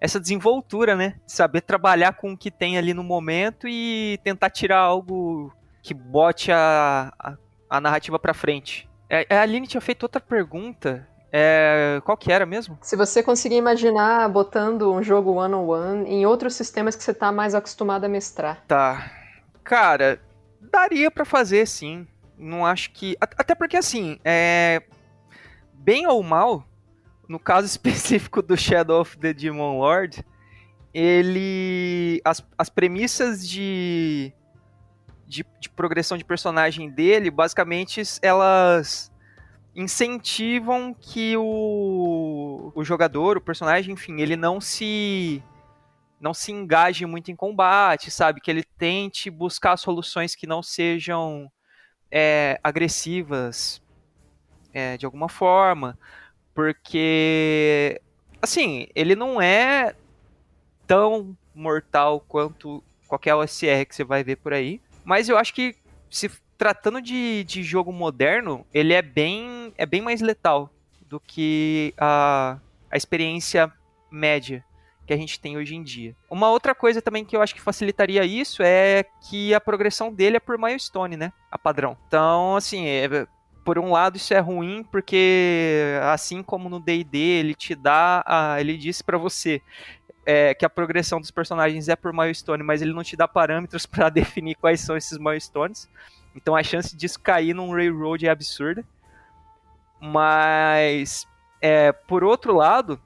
essa desenvoltura, né? Saber trabalhar com o que tem ali no momento e tentar tirar algo que bote a, a, a narrativa pra frente. É, a Aline tinha feito outra pergunta. É, qual que era mesmo? Se você conseguir imaginar botando um jogo one-on-one em outros sistemas que você tá mais acostumado a mestrar. Tá. Cara, daria para fazer sim. Não acho que. Até porque, assim, é. Bem ou mal, no caso específico do Shadow of the Demon Lord, ele. As, as premissas de, de, de progressão de personagem dele, basicamente, elas incentivam que o, o jogador, o personagem, enfim, ele não se não se engaje muito em combate, sabe? Que ele tente buscar soluções que não sejam é, agressivas é, de alguma forma, porque assim ele não é tão mortal quanto qualquer OSR que você vai ver por aí, mas eu acho que se tratando de, de jogo moderno, ele é bem é bem mais letal do que a, a experiência média que a gente tem hoje em dia. Uma outra coisa também que eu acho que facilitaria isso é que a progressão dele é por milestone, né? A padrão. Então, assim, é, por um lado isso é ruim porque assim como no D&D ele te dá, a, ele disse para você é, que a progressão dos personagens é por milestone, mas ele não te dá parâmetros para definir quais são esses milestones. Então a chance disso cair num railroad é absurda. Mas é, por outro lado,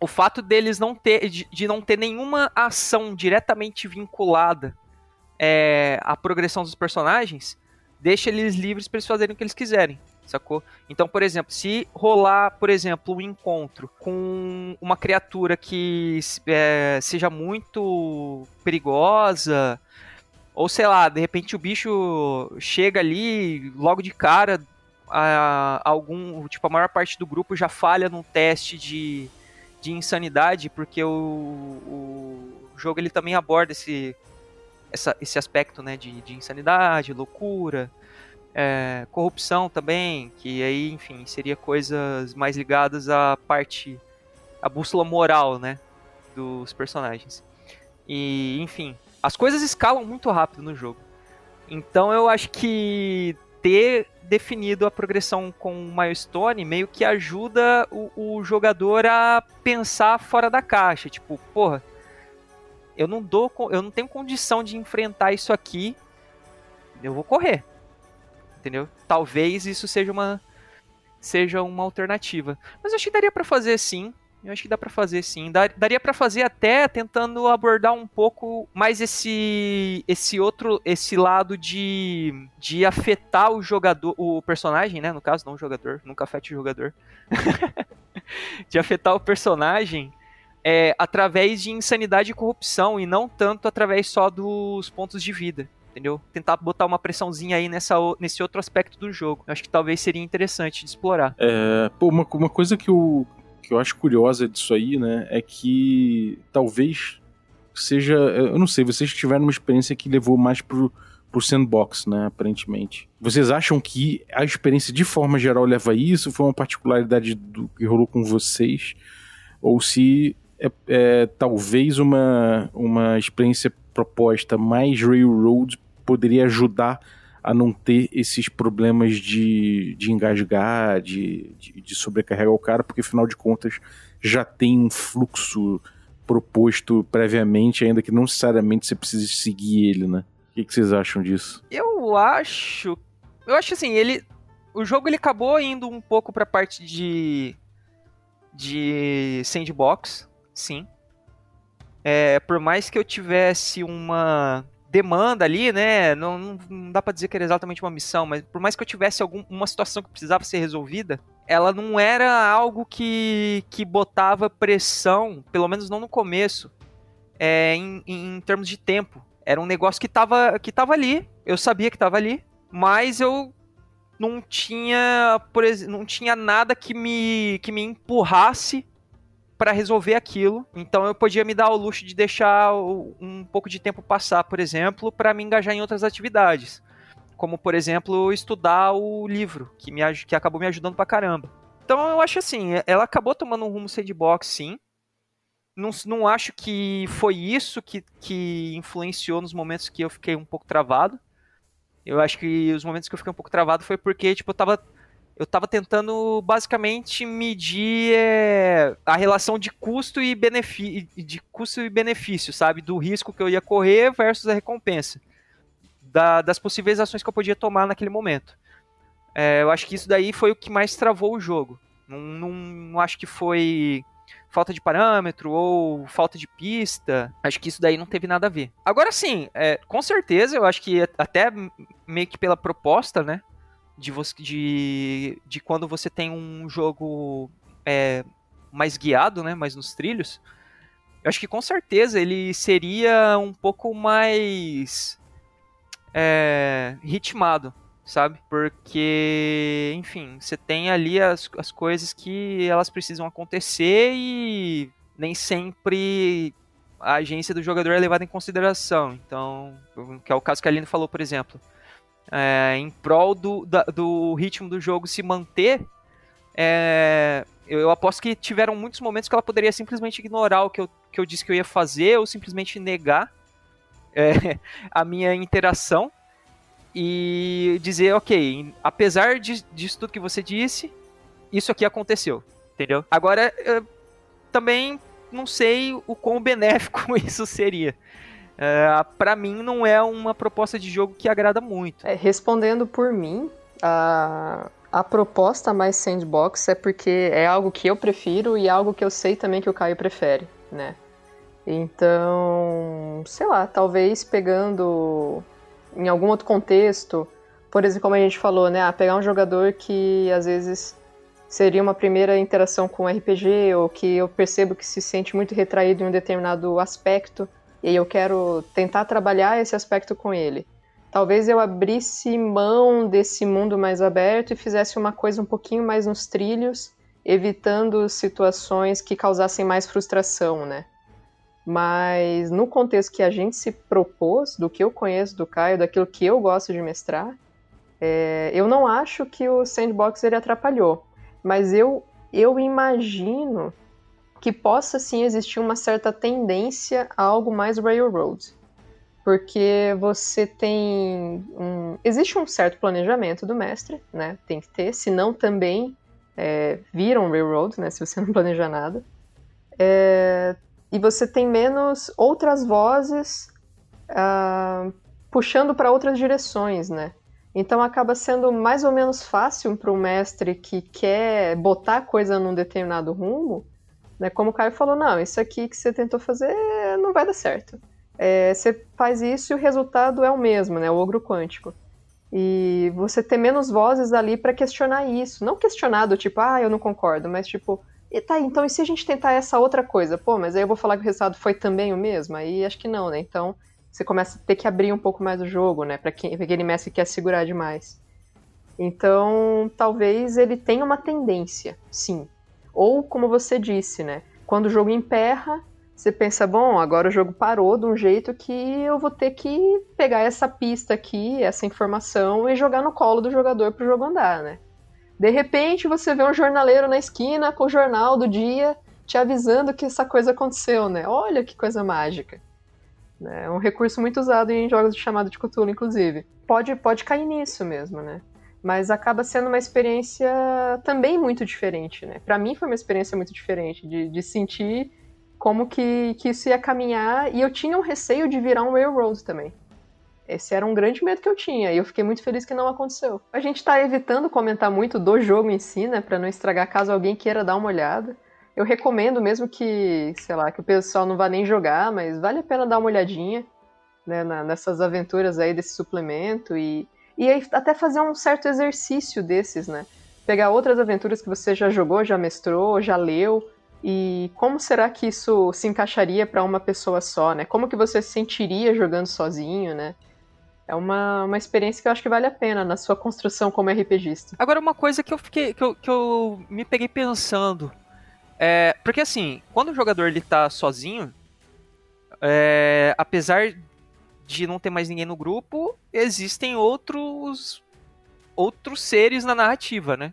o fato deles não ter de, de não ter nenhuma ação diretamente vinculada é, à progressão dos personagens deixa eles livres para eles fazerem o que eles quiserem sacou? Então, por exemplo, se rolar, por exemplo, um encontro com uma criatura que é, seja muito perigosa, ou sei lá, de repente o bicho chega ali logo de cara, a, a algum, tipo, a maior parte do grupo já falha num teste de de insanidade, porque o, o jogo ele também aborda esse, essa, esse aspecto né, de, de insanidade, loucura, é, corrupção também, que aí, enfim, seria coisas mais ligadas à parte, à bússola moral, né, dos personagens. E, enfim, as coisas escalam muito rápido no jogo. Então eu acho que ter definido a progressão com milestone meio que ajuda o, o, jogador a pensar fora da caixa. Tipo, porra, eu não dou, eu não tenho condição de enfrentar isso aqui. Eu vou correr. Entendeu? Talvez isso seja uma seja uma alternativa. Mas eu acho que daria para fazer sim. Eu acho que dá para fazer sim. Daria para fazer até tentando abordar um pouco mais esse esse outro esse lado de de afetar o jogador, o personagem, né, no caso, não o jogador, nunca afete o jogador. de afetar o personagem é, através de insanidade e corrupção e não tanto através só dos pontos de vida. Entendeu? Tentar botar uma pressãozinha aí nessa, nesse outro aspecto do jogo. Eu acho que talvez seria interessante de explorar. É, pô, uma, uma coisa que eu, que eu acho curiosa disso aí, né, é que talvez seja, eu não sei, vocês tiveram uma experiência que levou mais pro, pro sandbox, né, aparentemente. Vocês acham que a experiência de forma geral leva a isso? Foi uma particularidade do que rolou com vocês? Ou se é, é talvez uma, uma experiência proposta mais railroad poderia ajudar a não ter esses problemas de, de engasgar, de, de, de sobrecarregar o cara, porque afinal de contas já tem um fluxo proposto previamente, ainda que não necessariamente você precise seguir ele, né? O que, que vocês acham disso? Eu acho. Eu acho assim, ele. O jogo ele acabou indo um pouco pra parte de. de sandbox, sim. É, por mais que eu tivesse uma demanda ali, né? Não, não, dá para dizer que era exatamente uma missão, mas por mais que eu tivesse alguma situação que precisava ser resolvida, ela não era algo que, que botava pressão, pelo menos não no começo, é, em, em termos de tempo. Era um negócio que tava, que tava ali, eu sabia que tava ali, mas eu não tinha, por exemplo, não tinha nada que me, que me empurrasse para resolver aquilo. Então eu podia me dar o luxo de deixar um pouco de tempo passar, por exemplo, para me engajar em outras atividades. Como, por exemplo, estudar o livro, que, me, que acabou me ajudando pra caramba. Então eu acho assim, ela acabou tomando um rumo sandbox, sim. Não, não acho que foi isso que, que influenciou nos momentos que eu fiquei um pouco travado. Eu acho que os momentos que eu fiquei um pouco travado foi porque, tipo, eu tava eu estava tentando basicamente medir é, a relação de custo e benefício, de custo e benefício, sabe, do risco que eu ia correr versus a recompensa da, das possíveis ações que eu podia tomar naquele momento. É, eu acho que isso daí foi o que mais travou o jogo. Não, não, não acho que foi falta de parâmetro ou falta de pista. Acho que isso daí não teve nada a ver. Agora sim, é, com certeza, eu acho que até meio que pela proposta, né? De, você, de, de quando você tem um jogo é, mais guiado, né? Mais nos trilhos. Eu acho que com certeza ele seria um pouco mais é, ritmado sabe? Porque, enfim, você tem ali as, as coisas que elas precisam acontecer e nem sempre a agência do jogador é levada em consideração. Então, que é o caso que a Aline falou, por exemplo. É, em prol do, da, do ritmo do jogo se manter, é, eu, eu, aposto que tiveram muitos momentos que ela poderia simplesmente ignorar o que eu, que eu disse que eu ia fazer ou simplesmente negar é, a minha interação e dizer, ok, apesar de, disso tudo que você disse, isso aqui aconteceu, entendeu? Agora, também não sei o quão benéfico isso seria. Uh, para mim, não é uma proposta de jogo que agrada muito. É, respondendo por mim, a, a proposta mais sandbox é porque é algo que eu prefiro e é algo que eu sei também que o Caio prefere, né? Então, sei lá, talvez pegando em algum outro contexto, por exemplo, como a gente falou, né, ah, pegar um jogador que às vezes seria uma primeira interação com RPG ou que eu percebo que se sente muito retraído em um determinado aspecto e eu quero tentar trabalhar esse aspecto com ele. Talvez eu abrisse mão desse mundo mais aberto e fizesse uma coisa um pouquinho mais nos trilhos, evitando situações que causassem mais frustração, né? Mas no contexto que a gente se propôs, do que eu conheço do Caio, daquilo que eu gosto de mestrar, é, eu não acho que o sandbox ele atrapalhou. Mas eu, eu imagino que possa sim existir uma certa tendência a algo mais railroad. Porque você tem. Um, existe um certo planejamento do mestre, né? Tem que ter, senão também é, vira um railroad, né? Se você não planejar nada. É, e você tem menos outras vozes uh, puxando para outras direções, né? Então acaba sendo mais ou menos fácil para o mestre que quer botar coisa num determinado rumo, né? Como o Caio falou, não, isso aqui que você tentou fazer não vai dar certo. É, você faz isso e o resultado é o mesmo, né? O ogro quântico. E você ter menos vozes ali para questionar isso. Não questionado, tipo, ah, eu não concordo, mas tipo, e tá, então e se a gente tentar essa outra coisa? Pô, mas aí eu vou falar que o resultado foi também o mesmo? Aí acho que não, né? Então você começa a ter que abrir um pouco mais o jogo, né? Pra quem, aquele mestre que quer segurar demais. Então, talvez ele tenha uma tendência, sim. Ou, como você disse, né? Quando o jogo emperra, você pensa, bom, agora o jogo parou de um jeito que eu vou ter que pegar essa pista aqui, essa informação e jogar no colo do jogador pro jogo andar, né? De repente você vê um jornaleiro na esquina com o jornal do dia te avisando que essa coisa aconteceu, né? Olha que coisa mágica. É um recurso muito usado em jogos de chamada de Cthulhu, inclusive. Pode, pode cair nisso mesmo, né? Mas acaba sendo uma experiência também muito diferente, né? Para mim foi uma experiência muito diferente, de, de sentir como que, que isso ia caminhar, e eu tinha um receio de virar um railroad também. Esse era um grande medo que eu tinha e eu fiquei muito feliz que não aconteceu. A gente está evitando comentar muito do jogo em si, né, para não estragar caso alguém queira dar uma olhada. Eu recomendo mesmo que, sei lá, que o pessoal não vá nem jogar, mas vale a pena dar uma olhadinha, né, nessas aventuras aí desse suplemento e e até fazer um certo exercício desses, né? Pegar outras aventuras que você já jogou, já mestrou, já leu e como será que isso se encaixaria para uma pessoa só, né? Como que você se sentiria jogando sozinho, né? é uma, uma experiência que eu acho que vale a pena na sua construção como RPGista. Agora, uma coisa que eu fiquei. que eu, que eu me peguei pensando. É, porque assim, quando o jogador ele tá sozinho, é, apesar de não ter mais ninguém no grupo, existem outros outros seres na narrativa, né?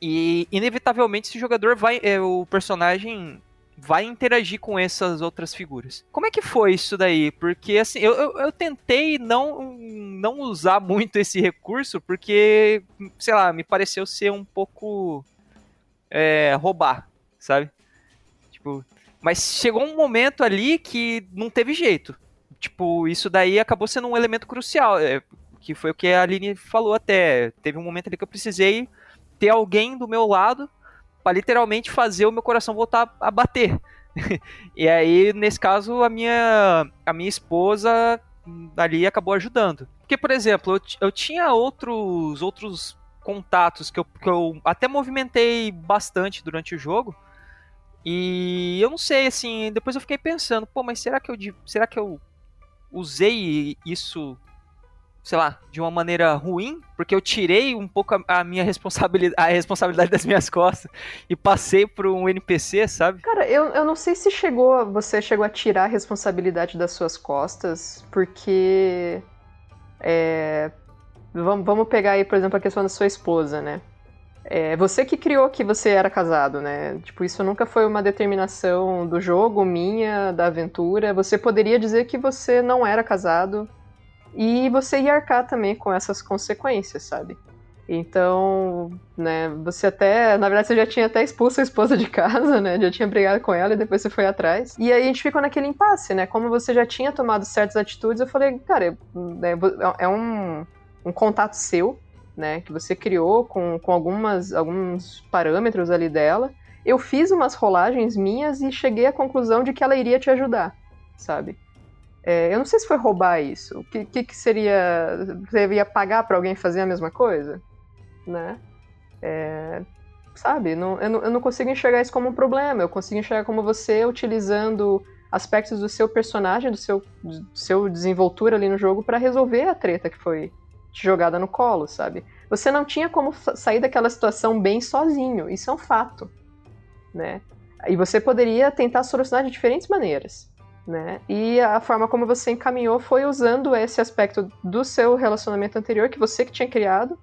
E inevitavelmente esse jogador vai, é, o personagem vai interagir com essas outras figuras. Como é que foi isso daí? Porque assim, eu, eu, eu, tentei não, não usar muito esse recurso, porque, sei lá, me pareceu ser um pouco é, roubar, sabe? Tipo, mas chegou um momento ali que não teve jeito. Tipo, isso daí acabou sendo um elemento crucial, é, que foi o que a Aline falou até. Teve um momento ali que eu precisei ter alguém do meu lado para literalmente fazer o meu coração voltar a bater. e aí, nesse caso, a minha, a minha esposa ali acabou ajudando. Porque, por exemplo, eu, eu tinha outros, outros contatos que eu, que eu até movimentei bastante durante o jogo. E eu não sei, assim, depois eu fiquei pensando, pô, mas será que eu, será que eu usei isso sei lá, de uma maneira ruim, porque eu tirei um pouco a, a minha responsabilidade, a responsabilidade das minhas costas e passei para um NPC, sabe? Cara, eu, eu não sei se chegou, você chegou a tirar a responsabilidade das suas costas, porque é, vamos, vamos pegar aí, por exemplo, a questão da sua esposa, né? É você que criou que você era casado, né? Tipo, isso nunca foi uma determinação do jogo, minha, da aventura. Você poderia dizer que você não era casado e você ia arcar também com essas consequências, sabe? Então, né, você até, na verdade, você já tinha até expulso a esposa de casa, né? Já tinha brigado com ela e depois você foi atrás. E aí a gente ficou naquele impasse, né? Como você já tinha tomado certas atitudes, eu falei, cara, é, é um, um contato seu, né? Que você criou com, com algumas, alguns parâmetros ali dela. Eu fiz umas rolagens minhas e cheguei à conclusão de que ela iria te ajudar, sabe? É, eu não sei se foi roubar isso. O que, que, que, seria. Você ia pagar para alguém fazer a mesma coisa? Né? É, sabe? Não, eu, não, eu não consigo enxergar isso como um problema. Eu consigo enxergar como você utilizando aspectos do seu personagem, do seu, do seu desenvoltura ali no jogo para resolver a treta que foi jogada no colo, sabe? Você não tinha como sair daquela situação bem sozinho. Isso é um fato, né? E você poderia tentar solucionar de diferentes maneiras. Né? E a forma como você encaminhou foi usando esse aspecto do seu relacionamento anterior, que você que tinha criado,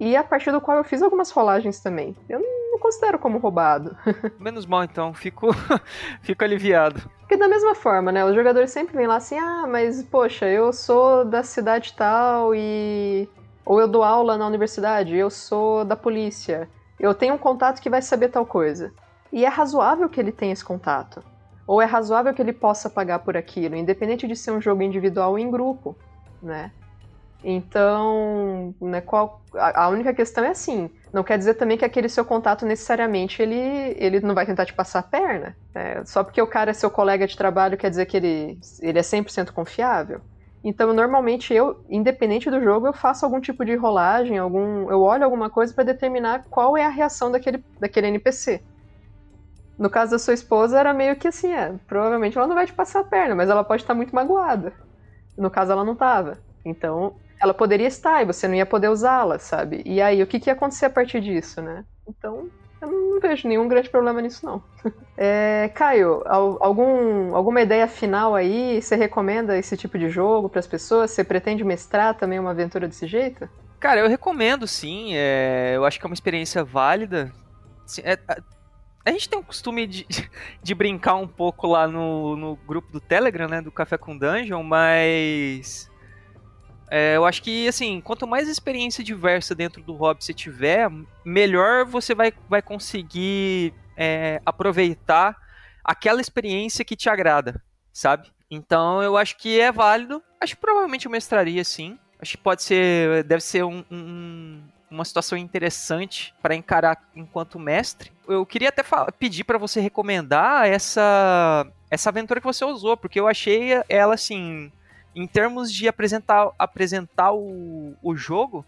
e a partir do qual eu fiz algumas rolagens também. Eu não considero como roubado. Menos mal, então, fico, fico aliviado. Porque da mesma forma, né? Os jogadores sempre vêm lá assim, ah, mas poxa, eu sou da cidade tal e. Ou eu dou aula na universidade, eu sou da polícia. Eu tenho um contato que vai saber tal coisa. E é razoável que ele tenha esse contato ou é razoável que ele possa pagar por aquilo, independente de ser um jogo individual ou em grupo, né? Então, né, qual, a, a, única questão é assim, não quer dizer também que aquele seu contato necessariamente ele, ele não vai tentar te passar a perna. Né? Só porque o cara é seu colega de trabalho quer dizer que ele, ele é 100% confiável. Então, normalmente eu, independente do jogo, eu faço algum tipo de rolagem, algum, eu olho alguma coisa para determinar qual é a reação daquele, daquele NPC. No caso da sua esposa, era meio que assim, é, provavelmente ela não vai te passar a perna, mas ela pode estar muito magoada. No caso, ela não estava. Então, ela poderia estar e você não ia poder usá-la, sabe? E aí, o que, que ia acontecer a partir disso, né? Então, eu não vejo nenhum grande problema nisso, não. É, Caio, algum, alguma ideia final aí? Você recomenda esse tipo de jogo para as pessoas? Você pretende mestrar também uma aventura desse jeito? Cara, eu recomendo sim. É, eu acho que é uma experiência válida. É, a gente tem o costume de, de brincar um pouco lá no, no grupo do Telegram, né? Do Café com Dungeon, mas. É, eu acho que, assim, quanto mais experiência diversa dentro do hobby você tiver, melhor você vai, vai conseguir é, aproveitar aquela experiência que te agrada, sabe? Então eu acho que é válido. Acho que provavelmente eu mestraria sim. Acho que pode ser. Deve ser um, um, uma situação interessante para encarar enquanto mestre. Eu queria até pedir para você recomendar essa essa aventura que você usou, porque eu achei ela assim, em termos de apresentar apresentar o, o jogo,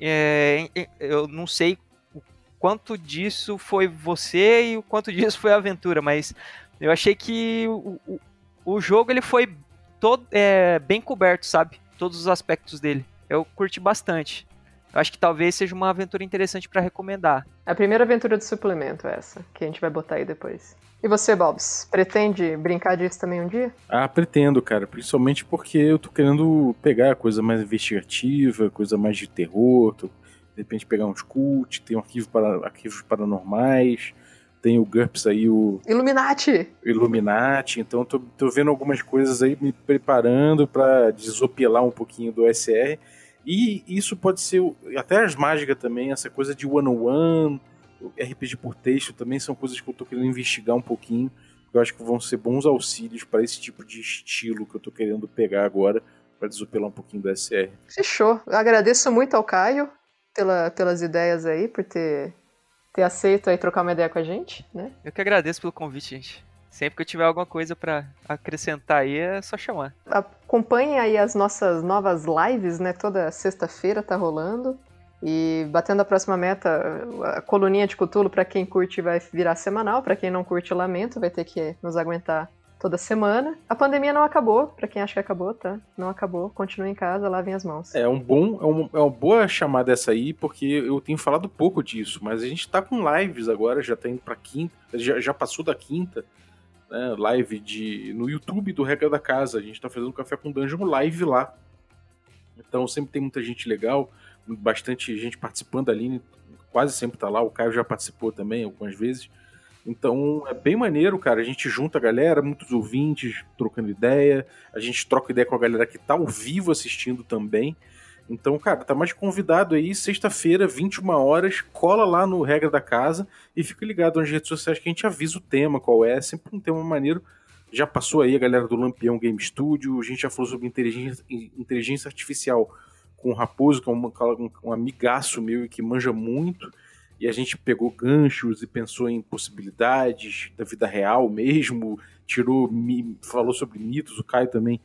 é, eu não sei o quanto disso foi você e o quanto disso foi a aventura, mas eu achei que o, o, o jogo ele foi todo é, bem coberto, sabe? Todos os aspectos dele. Eu curti bastante. Eu acho que talvez seja uma aventura interessante para recomendar. A primeira aventura do suplemento essa, que a gente vai botar aí depois. E você, Bobs, pretende brincar disso também um dia? Ah, pretendo, cara. Principalmente porque eu tô querendo pegar coisa mais investigativa, coisa mais de terror. Tô, de repente pegar uns cult, tem um arquivo para, arquivos paranormais, tem o GURPS aí, o. Illuminati! Illuminati. Então tô, tô vendo algumas coisas aí, me preparando para desopilar um pouquinho do SR e isso pode ser, até as mágicas também, essa coisa de one-on-one, RPG por texto também são coisas que eu tô querendo investigar um pouquinho. eu acho que vão ser bons auxílios para esse tipo de estilo que eu tô querendo pegar agora para desopelar um pouquinho do SR. Fechou. Eu agradeço muito ao Caio pela, pelas ideias aí, por ter, ter aceito aí trocar uma ideia com a gente, né? Eu que agradeço pelo convite, gente. Sempre que eu tiver alguma coisa para acrescentar aí, é só chamar. Acompanhem aí as nossas novas lives, né? Toda sexta-feira tá rolando. E batendo a próxima meta, a coluninha de Cutulo, para quem curte, vai virar semanal. Para quem não curte, lamento, vai ter que nos aguentar toda semana. A pandemia não acabou, para quem acha que acabou, tá? Não acabou. Continue em casa, lavem as mãos. É um bom, é, um, é uma boa chamada essa aí, porque eu tenho falado pouco disso, mas a gente tá com lives agora, já tá indo pra quinta, já, já passou da quinta. Né, live de no YouTube do Regra da Casa. A gente tá fazendo café com Dungeon live lá. Então sempre tem muita gente legal bastante gente participando ali, quase sempre tá lá, o Caio já participou também algumas vezes. Então é bem maneiro, cara. A gente junta a galera, muitos ouvintes trocando ideia, a gente troca ideia com a galera que tá ao vivo assistindo também. Então, cara, tá mais convidado aí, sexta-feira, 21 horas, cola lá no Regra da Casa e fica ligado nas redes sociais que a gente avisa o tema, qual é, sempre um tema maneiro. Já passou aí a galera do Lampião Game Studio, a gente já falou sobre inteligência, inteligência artificial com o Raposo, que é um, um amigaço meu e que manja muito, e a gente pegou ganchos e pensou em possibilidades da vida real mesmo, tirou, falou sobre mitos, o Caio também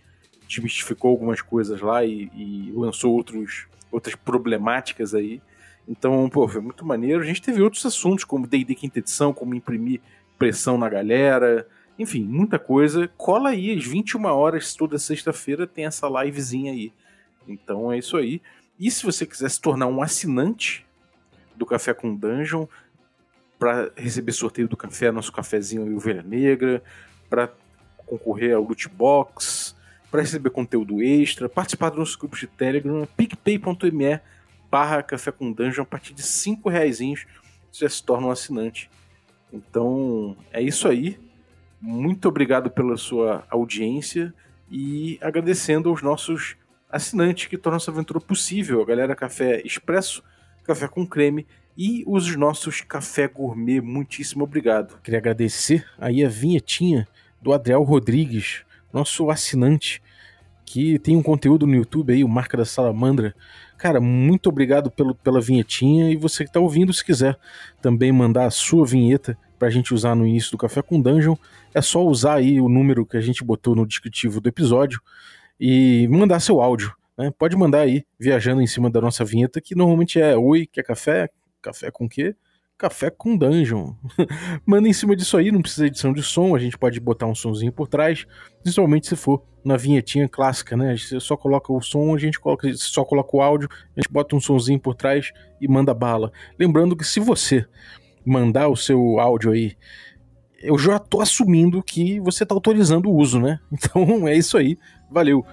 desmistificou algumas coisas lá e, e lançou outros, outras problemáticas aí. Então, pô, foi muito maneiro. A gente teve outros assuntos, como D&D quinta edição, como imprimir pressão na galera, enfim, muita coisa. Cola aí, às 21 horas, toda sexta-feira, tem essa livezinha aí. Então é isso aí. E se você quiser se tornar um assinante do Café com Dungeon, para receber sorteio do café, nosso cafezinho e Ovelha Negra, para concorrer ao loot box, para receber conteúdo extra, participar dos nossos grupos de Telegram, picpay.me barra café com dungeon, a partir de 5 reais você já se torna um assinante. Então é isso aí. Muito obrigado pela sua audiência e agradecendo aos nossos assinante que torna essa aventura possível. A galera Café Expresso, Café com Creme e os nossos Café Gourmet. Muitíssimo obrigado. Queria agradecer aí a vinhetinha do Adriel Rodrigues, nosso assinante, que tem um conteúdo no YouTube aí, o Marca da Salamandra. Cara, muito obrigado pelo, pela vinhetinha e você que está ouvindo, se quiser também mandar a sua vinheta para a gente usar no início do Café com Dungeon, é só usar aí o número que a gente botou no descritivo do episódio e mandar seu áudio. Né? Pode mandar aí, viajando em cima da nossa vinheta, que normalmente é Oi, quer café? Café com quê? Café com Dungeon. Manda em cima disso aí, não precisa de edição de som, a gente pode botar um sonzinho por trás, principalmente se for na vinhetinha clássica, né? Você só coloca o som, a gente coloca, só coloca o áudio, a gente bota um sonzinho por trás e manda bala. Lembrando que se você mandar o seu áudio aí, eu já tô assumindo que você tá autorizando o uso, né? Então é isso aí. Valeu!